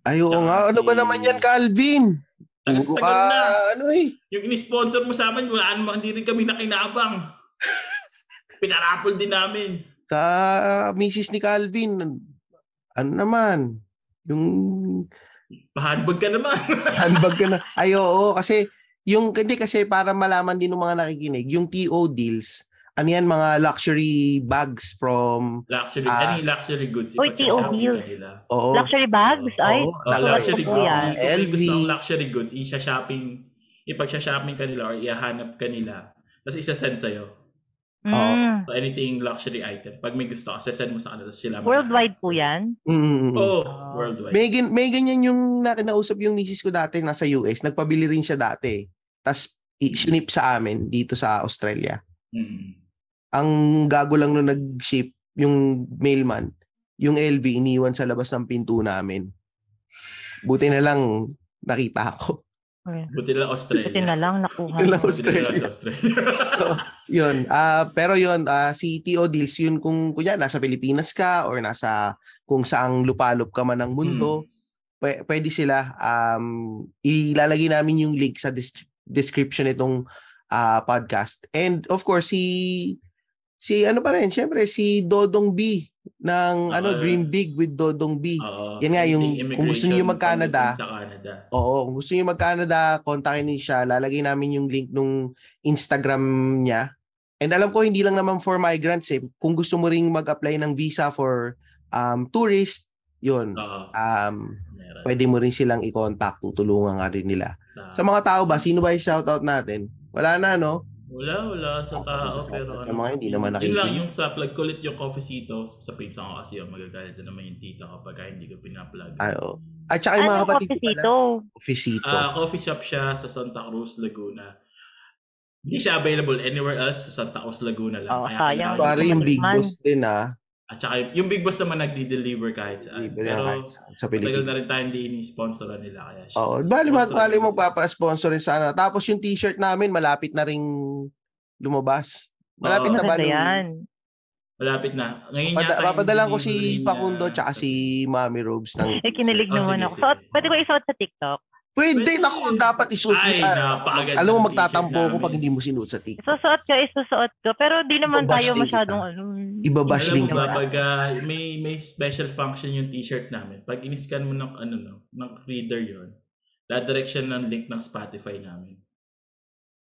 Ay, oo nga. Ano ba naman yan, Calvin? Puro ka, Tagal na. ano eh. Yung in-sponsor mo sa amin, wala naman, hindi rin kami nakinabang. Pinarapol din namin. Sa misis ni Calvin. Ano naman? Yung Pahanbag ka naman. handbag ka na. Ay, oo. Kasi, yung, hindi kasi para malaman din ng mga nakikinig, yung TO deals, ano yan, mga luxury bags from, luxury, ano yung luxury goods? Oy, Ipagsasabi T.O. Deals. ka nila. oo. Luxury bags? Ay, Oh, Naku, luxury goods. yan. LV. gusto ng luxury goods, isa-shopping, ipag-shopping ka nila or ihahanap ka nila. Tapos isa-send sa'yo. Mm. So anything luxury item. Pag may gusto ka, send mo sa kanila. Sila Worldwide po yan? Mm. Oo, oh, worldwide. May, gan- may ganyan yung na, nausap yung misis ko dati nasa US. Nagpabili rin siya dati. Tapos, i-ship sa amin dito sa Australia. Mm. Ang gago lang nung nag-ship, yung mailman, yung LV iniwan sa labas ng pinto namin. Buti na lang nakita ko. Buti lang Australia. Buti na lang nakuha. Buti lang mo. Australia. Buti lang Australia. yun. ah pero yun, ah si TO Deals, yun kung kunya nasa Pilipinas ka or nasa kung saang lupalop ka man ng mundo, pwe- pwede sila um ilalagay namin yung link sa dis- description nitong ah, podcast. And of course si si ano pa rin, syempre si Dodong B ng ano Ah, Dream Big with Dodong B. Oo. Yan nga, yung- kung gusto niyo mag-Canada, Sa Canada. Oo, kung gusto niyo mag-Canada, kontakin niyo siya. Lalagay namin yung link nung Instagram niya. And alam ko hindi lang naman for migrants eh. Kung gusto mo ring mag-apply ng visa for um tourist, 'yun. Oo. Um Meron. pwede mo rin silang i-contact, tutulungan nga rin nila. Sa- Sa mga tao ba, sino ba yung shoutout natin? Wala na no? Wala, wala sa tao. Pero sa mga hindi naman Yun lang, yung sa plug ko ulit yung coffeecito. Sa pinsan ko kasi yung magagalit na naman yung tita kapag hindi ko pinaplug. Ay, oo. At saka yung mga Ano kapatid ko coffee pala, dito? Officito. Ah, coffee shop siya sa Santa Cruz, Laguna. Hindi siya available anywhere else sa Santa Cruz, Laguna lang. Oo, Kaya sayang. Pare yung Big. Boss din ah. At saka yung- Big Boss naman nagdi-deliver kahit saan. Libre na Pero kahit sa- Pilipinas. na rin tayo hindi ini-sponsoran nila. Kaya siya. Oo, bali bali nila. magpapa-sponsor rin sana. Tapos yung t-shirt namin malapit na ring lumabas. Malapit Oo. na ba? Louie? yan. Malapit na. Ngayon Pada, yata papadalan ko si Pakundo tsaka sa- si Mami Robes ng Eh, kinilig Oh, naman sige, ako. sige. Suot, pwede ko isuot sa TikTok. Pwede, Pwede. naku, dapat isuot Ay, mo. napakaganda Alam mo, magtatampo ko pag hindi mo sinuot sa TikTok. Isusuot ko, isusuot ko. Pero di naman Ibabash tayo masyadong ano. Ibabash din kita. ba, pag ah, may, may special function yung t-shirt namin, pag in-scan mo ng, ano, no, ng reader yon dadirection ng link ng Spotify namin.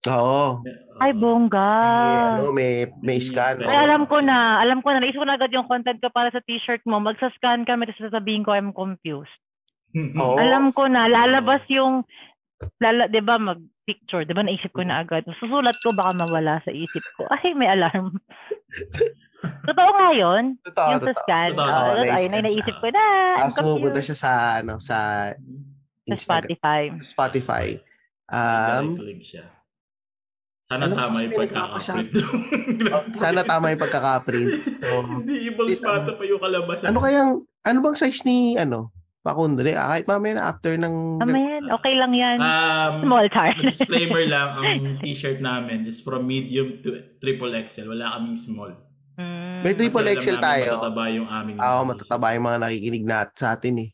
Oo. Ay, Oo. bongga. May, ano, may, may scan. Ay, Ay, alam ko na. Alam ko na. Naisip ko na agad yung content ko para sa t-shirt mo. Magsascan ka, may sasabihin ko, I'm confused. Oo. Alam ko na. Lalabas yung, lala, di ba, mag-picture. Di ba, naisip ko na agad. Susulat ko, baka mawala sa isip ko. Ay, may alarm. Totoo nga yun. Totoo, yung sa totoo. scan. Totoo, Oh, totoo. ayun, ay, naisip ko na. Tapos pupunta siya sa, ano, sa Sa. Spotify. Spotify. Um, siya. Sana ko tama yung pagkakaprint. oh, sana tama yung pagkaka-print. So, Hindi ibang Spotify yung kalabasan. ano kayang, ano bang size ni, ano, Pakundo? Eh, ah, kahit mamaya na after ng... Tama yan. Okay lang yan. Um, Small chart. disclaimer lang, ang t-shirt namin is from medium to triple XL. Wala kaming small. Mm. May triple Kasi XL tayo. Matataba yung aming Oo, mga matataba yung mga nakikinig na sa atin eh.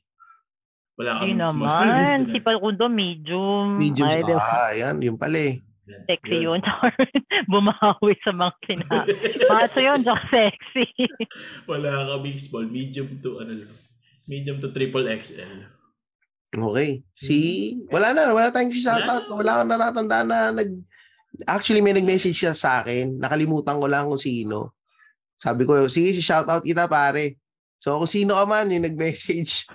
Wala Hindi kaming small. naman. Si Palkundo, medium. Medium. Ay, di ba? ah, yan, yun pala eh. Sexy yun. Bumahawi sa mga sinabi. Macho yun, sexy. Wala kaming small. Medium to ano lang. Medium to triple XL. Okay. Si, wala na, wala tayong si shoutout. Wala akong natatandaan na nag, actually may nag-message siya sa akin. Nakalimutan ko lang kung sino. Sabi ko, sige, si shoutout kita pare. So kung sino ka man yung nag-message,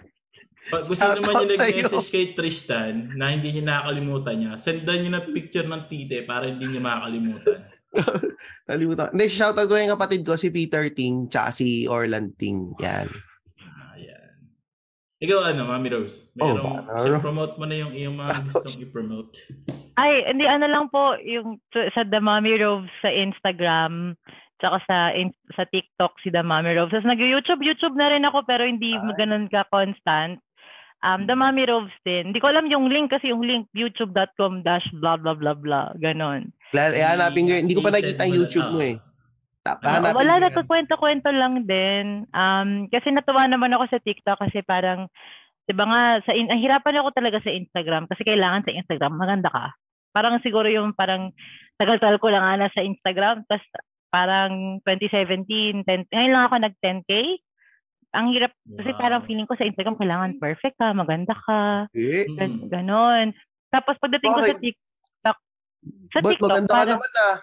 Pag gusto naman yung nag-message kay Tristan na hindi niya nakakalimutan niya, sendan niyo na picture ng tite para hindi niya makakalimutan. nalimutan. Hindi, shoutout ko yung kapatid ko, si Peter Ting, tsaka si Orland Ting. Yan. Ikaw ano, Mami Rose? Oh, Merong, ba- promote mo na yung iyong mga gustong i-promote. Ay, hindi ano lang po yung sa The Mommy Roves sa Instagram tsaka sa in, sa TikTok si The Mommy Roves. Tapos nag-YouTube, YouTube na rin ako pero hindi Ay. ganun ka constant. Um, The Mommy Roves din. Hindi ko alam yung link kasi yung link youtube.com dash blah blah blah blah. Ganon. Lalo, eh, hanapin ko yun. Hindi ko pa nakita na- YouTube mo ah. eh. Tap, Ah, hanapin wala, nagkukwento-kwento lang din. Um, kasi natuwa naman ako sa TikTok kasi parang, di ba nga, sa in, ang hirapan ako talaga sa Instagram kasi kailangan sa Instagram, maganda ka. Parang siguro yung parang tagal-tagal ko lang ana sa Instagram, tapos parang 2017, 10, ngayon lang ako nag 10K. Ang hirap, kasi Wow. parang feeling ko sa Instagram, kailangan perfect ka, maganda ka, Eh, gan- ganon. Tapos pagdating ko sa? TikTok, sa ba't TikTok, maganda ka parang, naman ah?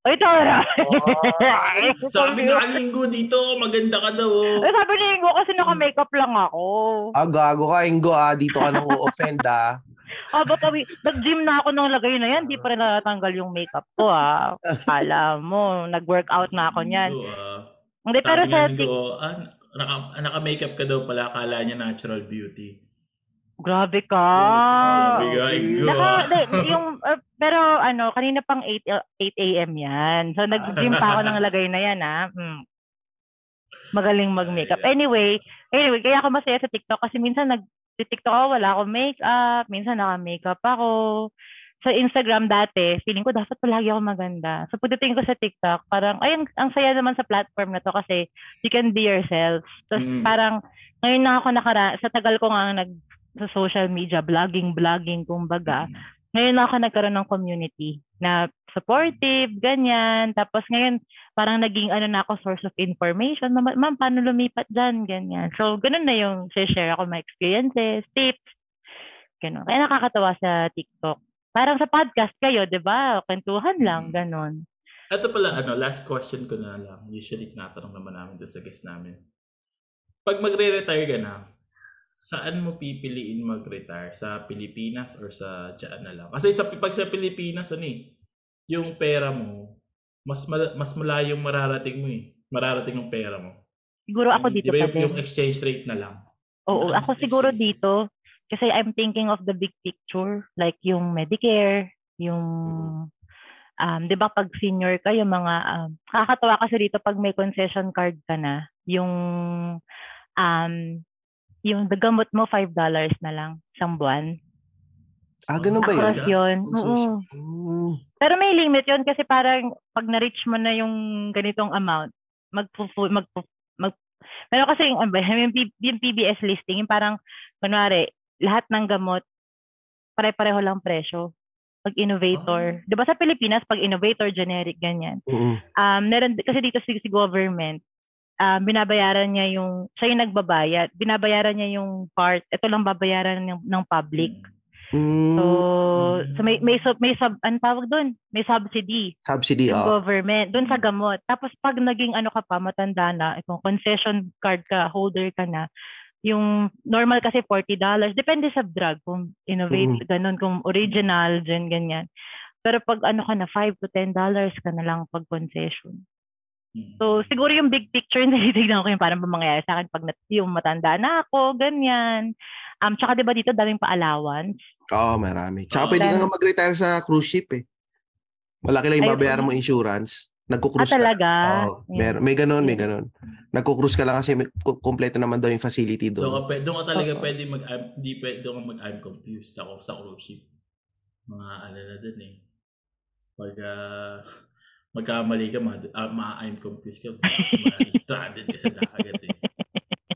Ay, tara! Oh, Sabi nga linggo dito, maganda ka daw. oh. Eh, sabi ni Ingo kasi naka-makeup lang ako. Ah, gago ka, Ingo ah. Dito ka nang o-offend ah. Ah, baka wi- nag-gym na ako ng lagay na yan, di pa rin natatanggal yung makeup ko ah. Alam mo, nag-workout na ako niyan. Ah. Hindi, pero Sabi sa nga tik- linggo, ah, naka, naka-makeup ka daw pala, akala niya natural beauty. Grabe ka. Nga, Linggo, Naka, yung, uh, pero ano, kanina pang 8, a- 8 a.m. yan. So, nag-gym pa ako ng lagay na yan ah. Hmm. Magaling mag-makeup. Anyway, anyway, kaya ako masaya sa TikTok kasi minsan nag TikTok ako, wala akong makeup, minsan naka-makeup ako. Sa Instagram dati, feeling ko dapat palagi ako maganda. So pagdating ko sa TikTok, parang, ayun, ang saya naman sa platform na to kasi you can be yourself. Tapos Mm. parang, ngayon na ako nakara, sa tagal ko nga nag, sa social media, vlogging, vlogging, kumbaga, ngayon na ako nagkaroon ng community na supportive, ganyan. Tapos ngayon, parang naging ano na ako, source of information. Ma'am, ma'am paano lumipat dyan? Ganyan. So, ganun na yung share ako my experiences, tips. Ganun. Kaya nakakatawa sa TikTok. Parang sa podcast kayo, di ba? Kwentuhan lang, Mm. ganun. Ito pala, ano, last question ko na lang. Usually, tinatanong naman namin doon sa guest namin. Pag magre-retire ka na, saan mo pipiliin mag-retire? Sa Pilipinas or sa dyan na lang? Kasi sa, pag sa Pilipinas, ano eh, yung pera mo, mas ma- mas malayong mararating mo eh. Mararating yung pera mo. Siguro ako dito Di ba yung, yung exchange rate na lang? Oo, Mataas ako siguro dito kasi I'm thinking of the big picture like yung Medicare, yung um 'di ba pag senior ka yung mga um, nakakatawa kasi dito pag may concession card ka na, yung um yung gamot mo $5 na lang isang buwan. Ah, ganun ba yun? Across yun. Concession. Oo. Mm. Pero may limit yun kasi parang pag na-reach mo na yung ganitong amount, mag mag mag pero kasi yung, ano yung, yung PBS listing, yung parang, kunwari, lahat ng gamot, pare-pareho lang presyo. Pag innovator. Di ba sa Pilipinas, pag innovator, generic, ganyan. Mm. Um, meron, kasi dito si, si government, um, binabayaran niya yung, siya yung nagbabayad, binabayaran niya yung part, ito lang babayaran ng, ng public. Mm. So, so may may sub may sub ano tawag doon? May subsidy Subsidy, oh. government doon sa gamot. Tapos pag naging ano ka pa matanda na, kung concession card ka, holder ka na, yung normal kasi $40. Depende sa drug kung innovate ganun, kung original, dyan, ganyan. Pero pag ano ka na, 5 to 10 dollars ka na lang pag concession. So, siguro yung big picture na tinitignan ko yung parang mangyayari sa akin pag nat- yung matanda na ako, ganyan. Um, tsaka 'di ba dito daming pa-allowance? Oo, marami. Tsaka Oo. pwede ka Then- nga mag-retire sa cruise ship eh. Malaki lang yung Ay, babayaran mo insurance. Ah, Nagko-cruise ka. talaga? Oo, mer- may ganun, may ganun. Nagko-cruise ka lang kasi may, ku- kumpleto naman daw yung facility Doon ka, doon. pwede, doon ka talaga Oo. pwede mag I'm, di pwede doon ka mag I'm confused ako sa cruise ship. Mga ano na dun eh. Pag ah, magkamali ka, ma, ah, ma I'm confused ka. Ma-stranded ka sa dagat eh.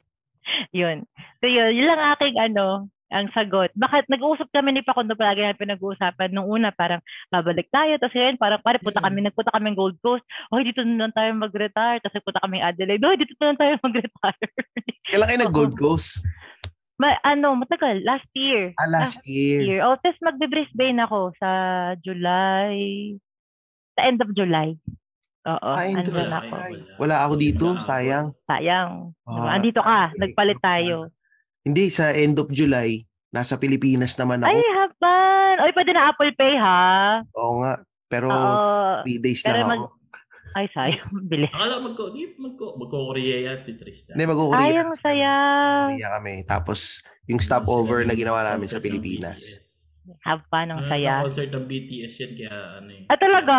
yun. So yun, yun lang aking ano, ang sagot. Bakit nag-uusap kami ni Pakundo palagi natin pinag-uusapan nung una parang babalik tayo tapos ngayon parang pare punta Mm. kami nagpunta kami ng Gold Coast. Oy dito na lang tayo mag-retire tapos nagpunta kami Adelaide. Oy dito na lang tayo mag-retire. Kailan kayo nag-Gold Coast? Ma, ano, matagal. Last year. Ah, last year. year. Oh, tapos magbe-Brisbane ako sa July. Sa end of July. Oo, Ah, end of andun Wala, ako. wala. Wala ako dito, sayang. Sayang. Diba? Ah, Andito ka, nagpalit tayo. Hindi, sa end of July, nasa Pilipinas naman Ay, ako. haban! Oy, pwede na Apple Pay, ha? Oo nga. Pero Oo. three days Pero lang mag- ako. Ay, sayang. Bilis. Akala magko, di magko, magko-Korea yan si Tristan. Hindi, mag-Korea. Ay, ang saya. Korea kami. Tapos, yung stopover na ginawa namin sa Pilipinas. Have fun, ang saya. concert ng BTS yan, kaya ano yun. Ah, talaga?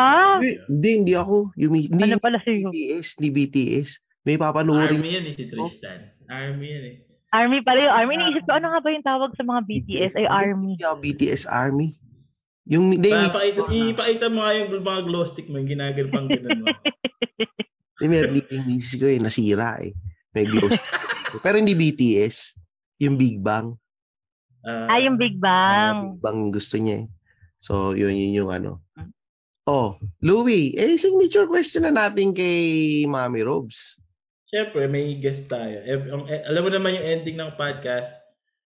Hindi, hindi, ako. Yung, hindi Ano pala sa'yo? BTS, hindi BTS. May papanuorin. Army yan eh, si Tristan. Army yan eh. Army pala yung Army. Naisip ko, ano nga ba yung tawag sa mga BTS? Ay, Army. Hindi ako BTS Army. Yung, hindi, Pa, yung pakita, store na- ipakita mo nga yung mga glow stick mo, yung ginagal pang ganun mo. Hindi, meron yung misis ko eh, nasira eh. May glow stick. Pero hindi BTS. Yung Big Bang. Ah, yung Big Ah, Bang. Big Bang yung gusto niya eh. So, yun, yun yung ano. Oh, Louie, eh, signature question na natin kay Mami Robs. Siyempre, may guest tayo. Eh, ang- eh, alam mo naman yung ending ng podcast,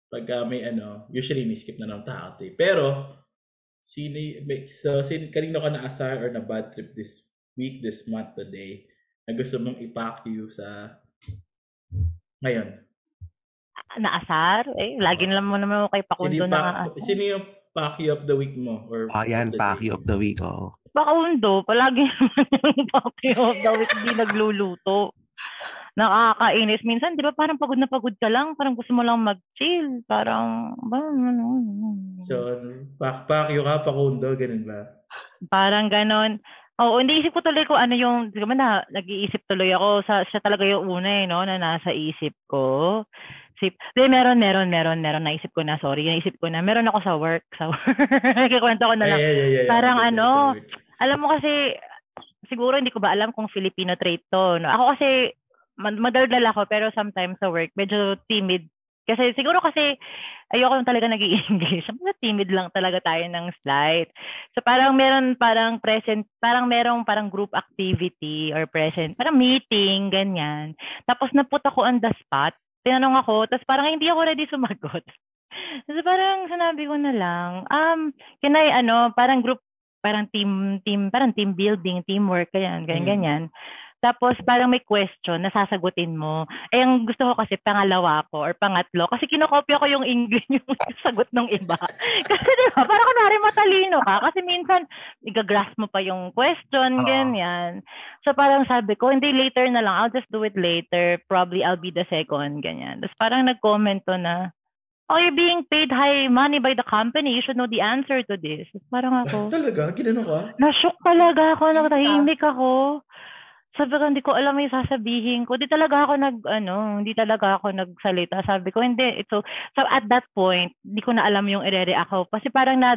pag ah, may ano, usually ni-skip na ng tao. eh. Pero, sino, may- so, sin, kanino ka na-asar or na bad trip this week, this month, today, na gusto mong ipack you sa ngayon? Naasar? Eh, lagi na lang mo naman kay Pakundo na sino yung you of the week mo? Or Ah, yan, of the Paki of the Week. Oh. Pakundo, palagi naman yung Paki of the week di nagluluto. Nakakainis. Minsan, di ba, parang pagod na pagod ka lang. Parang gusto mo lang mag-chill. Parang, ba, ano, So, pack, pack you ka, pakundo, ganun ba? Parang ganon. Oo, hindi isip ko tuloy ko ano yung, di ba na, nag-iisip tuloy ako. Sa, siya talaga yung una eh, no, na nasa isip ko. Sip, di, meron, meron, meron, meron. Naisip ko na, sorry, naisip ko na. Meron ako sa work. Sa work. Kikwento ko na lang. Ay, ay, ay, ay, Parang ay, ano, sorry. Alam mo kasi, siguro hindi ko ba alam kung Filipino trait to. No? Ako kasi, mad- madaldal ako, pero sometimes sa work, medyo timid. Kasi siguro kasi, ayoko lang talaga nag english Mga timid lang talaga tayo ng slight. So parang meron parang present, parang merong parang group activity or present, parang meeting, ganyan. Tapos naput ako on the spot. Tinanong ako, tapos parang hindi ako ready sumagot. So parang sinabi ko na lang, um, can I, ano, parang group parang team team parang team building, teamwork ganyan, ganyan, Mm. ganyan. Tapos parang may question na sasagutin mo. Eh ang gusto ko kasi pangalawa ko or pangatlo kasi kinokopya ko yung English yung sagot ng iba. kasi di ba, parang kunwari matalino ka kasi minsan igagrasp mo pa yung question, Oo. ganyan. So parang sabi ko, hindi later na lang, I'll just do it later. Probably I'll be the second, ganyan. Tapos parang nag-comment to na, Oh, you're being paid high money by the company. You should know the answer to this. Parang ako, Talaga? Ginano ka? na-shock talaga ako, natahimik ako. Sabi ko, hindi ko alam yung sasabihin ko. Di talaga ako nag, ano, hindi talaga ako nagsalita. Sabi ko, hindi. So, so at that point, hindi ko na alam yung i-react ako. Kasi parang na,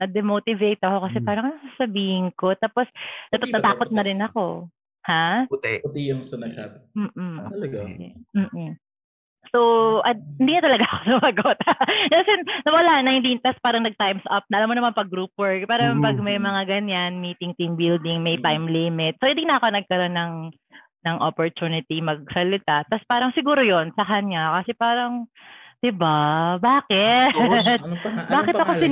na-demotivate ako kasi Hmm. parang ano sasabihin ko. Tapos, natatakot na rin ako. Ha? Puti. Puti yung sa nagsabi. Mm-mm. Talaga? Mm-mm. So, at, hindi na talaga ako sumagot. Kasi nawala na, hindi, tapos parang nag-times up. Na, alam mo naman pag group work, parang Mhm. pag may mga ganyan, meeting, team building, may Mhm. time limit. So, hindi na ako nagkaroon ng ng opportunity magsalita. Tapos parang siguro yon sa kanya. Kasi parang, di ba? Bakit? Anong pa, anong Bakit ako pangalan?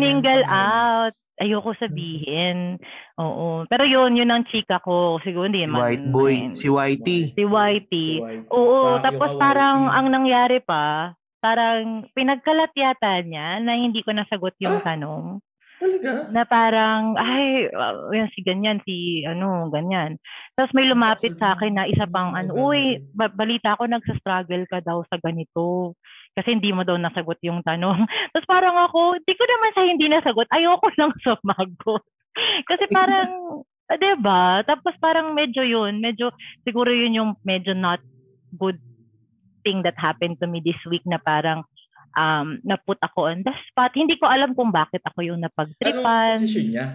out? Ayoko sabihin. Oo. Pero yun, yun ang chika ko. Siguro hindi man. White boy. Si Whitey. Si Whitey. Si Whitey. Oo, Bakit tapos parang Whitey? ang nangyari pa, parang pinagkalat yata niya na hindi ko nasagot yung Ah? tanong. Talaga? Na parang, ay, uh, yan si ganyan, si ano, ganyan. Tapos may lumapit sa akin na isa pang, ano, uy, ba- balita ko nagsa-struggle ka daw sa ganito. Kasi hindi mo daw nasagot yung tanong. Tapos parang ako, di ko naman sa hindi nasagot, ayoko lang sumagot. Kasi parang, ah, 'di ba? Tapos parang medyo yun, medyo, siguro yun yung medyo not good thing that happened to me this week na parang um, naput ako on the spot. Hindi ko alam kung bakit ako yung Anong napagtripan. position niya?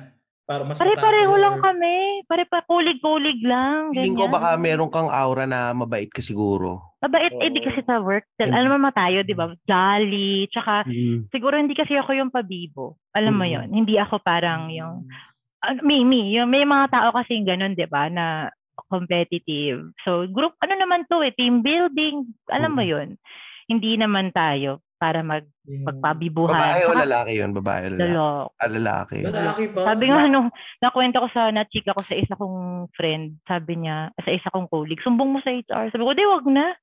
Para mas Pare-pareho mataas lang or- kami. Pare-pa kulig-kulig lang. Feeling ko ganyan. baka meron kang aura na mabait ka siguro. Mabait, eh di kasi sa work. Mm. Alam mo tayo, di ba? Jolly. Tsaka, siguro hindi kasi ako yung pabibo. Alam mo Mm. yon Hindi ako parang yung, ano, me, me. Yung, may mga tao kasi ganun, di ba? Na competitive. So, group, ano naman to eh? Team building. Alam mo Mm. yon Hindi naman tayo. Para mag Yung- magpabibuhan. Babae o lalaki yun? Babae o lalaki? Lalaki. Ah, lalaki. Lalaki ba? Sabi nga nung nakwento ko sa nachika ko sa isa kong friend, sabi niya, sa isa kong colleague, sumbong mo sa HR. Sabi ko, di wag na.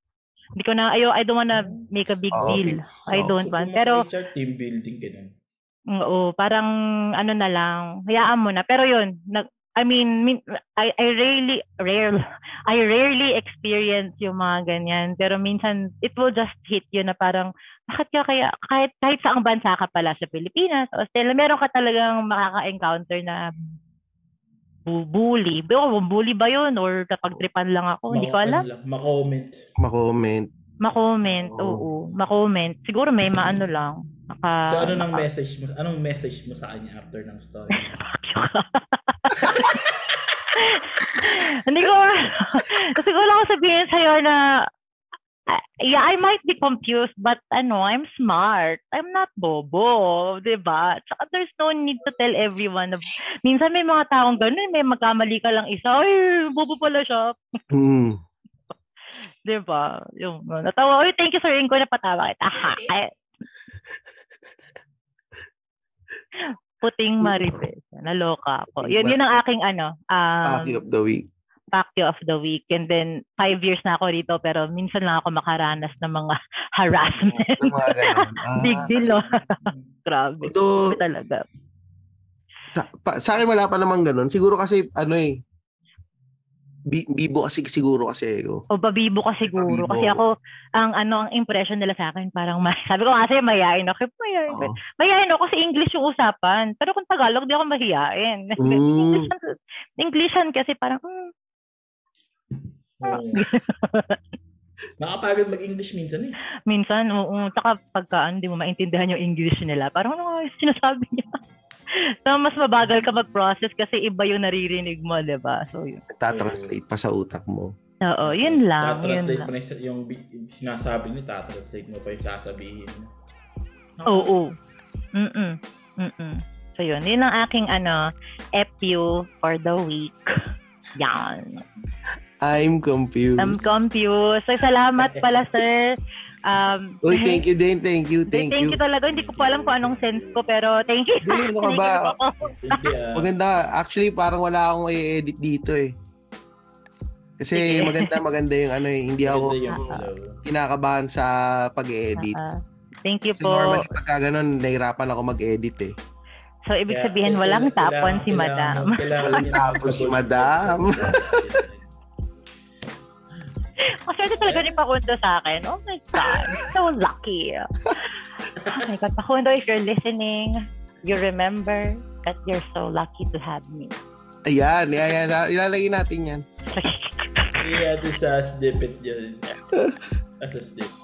Hindi ko na, ayo, I don't wanna make a big Oh, deal. I Oh, don't Sumbong want. Pero, HR, team building, ganun. oo, parang ano na lang, hayaan mo na. Pero yun, nag, I mean, min- I, I rarely, rare, I rarely experience yung mga ganyan. Pero minsan, it will just hit you na parang, bakit ka kaya, kahit, kahit saang bansa ka pala sa Pilipinas, Australia, meron ka talagang makaka-encounter na bu- bully. Pero bully ba yun? Or kapagtripan lang ako? Hindi ko alam. ano lang, Ma-comment. Ma-comment. Ma-comment, Oo. oo. Ma-comment. Siguro may maano lang. Maka, So ano nang maka- message mo? Anong message mo sa kanya after ng story? Hindi ko, kasi ko lang sabihin sa'yo na, uh, yeah, I might be confused, but ano, I'm smart. I'm not bobo, di ba? Tsaka there's no need to tell everyone. Na, minsan may mga taong ganun, may magkamali ka lang isa, ay, bobo pala siya. Hmm. Di ba? Yung, natawa, ay, thank you sir, Inko, napatawa kita. Aha, ay. Puting Maribes. Naloka ako. Yun, yun ang aking ano, um, Aki of the week. Pacquiao of the week. And then, five years na ako rito, pero minsan lang ako makaranas ng mga harassment. Ah, Big deal, no? Grabe. Although, talaga. sa, pa, sa akin wala pa naman ganun. Siguro kasi, ano eh, bi, bibo kasi siguro kasi ako. O babibo ka siguro. Babibo. Kasi ako, ang ano, ang impression nila sa akin, parang, ma- sabi ko kasi mayayain ako. Mayayain, Oo. mayayain ako kasi English yung usapan. Pero kung Tagalog, di ako mahiyain. Mm. Englishan, Englishan kasi parang, Oo. Nakapagod mag-English minsan eh. minsan, oo, tsaka pagka hindi mo maintindihan yung English nila, parang ano nga yung sinasabi niya. So, mas mabagal ka mag-process kasi iba yung naririnig mo, di ba? So, yun. Tatranslate pa sa utak mo. Oo, yun lang. Yun Tatranslate lang. mo na yung, yung bi- sinasabi niya, tatranslate mo pa yung sasabihin. Oo. Mm-mm. Mm-mm. So, yun. Yun ang aking, ano, FU for the week. Yan. I'm confused. I'm confused. So, salamat pala, sir. Um, Uy, thank you din. Thank you. Thank, Thank, you. talaga. Hindi ko pa alam kung anong sense ko, pero thank you. Hindi, ano ka ba? Maganda. Actually, parang wala akong i-edit dito eh. Kasi maganda maganda yung ano eh. Hindi ako Maganda yung flow. kinakabahan sa pag-edit. Ah, thank you Kasi po. normally pagka ganun, nahirapan ako mag-edit eh. So, ibig Kaya, sabihin, walang tapon si madam. Walang tapon si madam. Maswerte talaga ni Pakundo sa akin. Oh my God. So lucky. Oh my God. Pakundo, if you're listening, you remember that you're so lucky to have me. Ayan, ayan, ayan. Ilalagay natin yan. Iya, ito sa snippet yun. As a snip.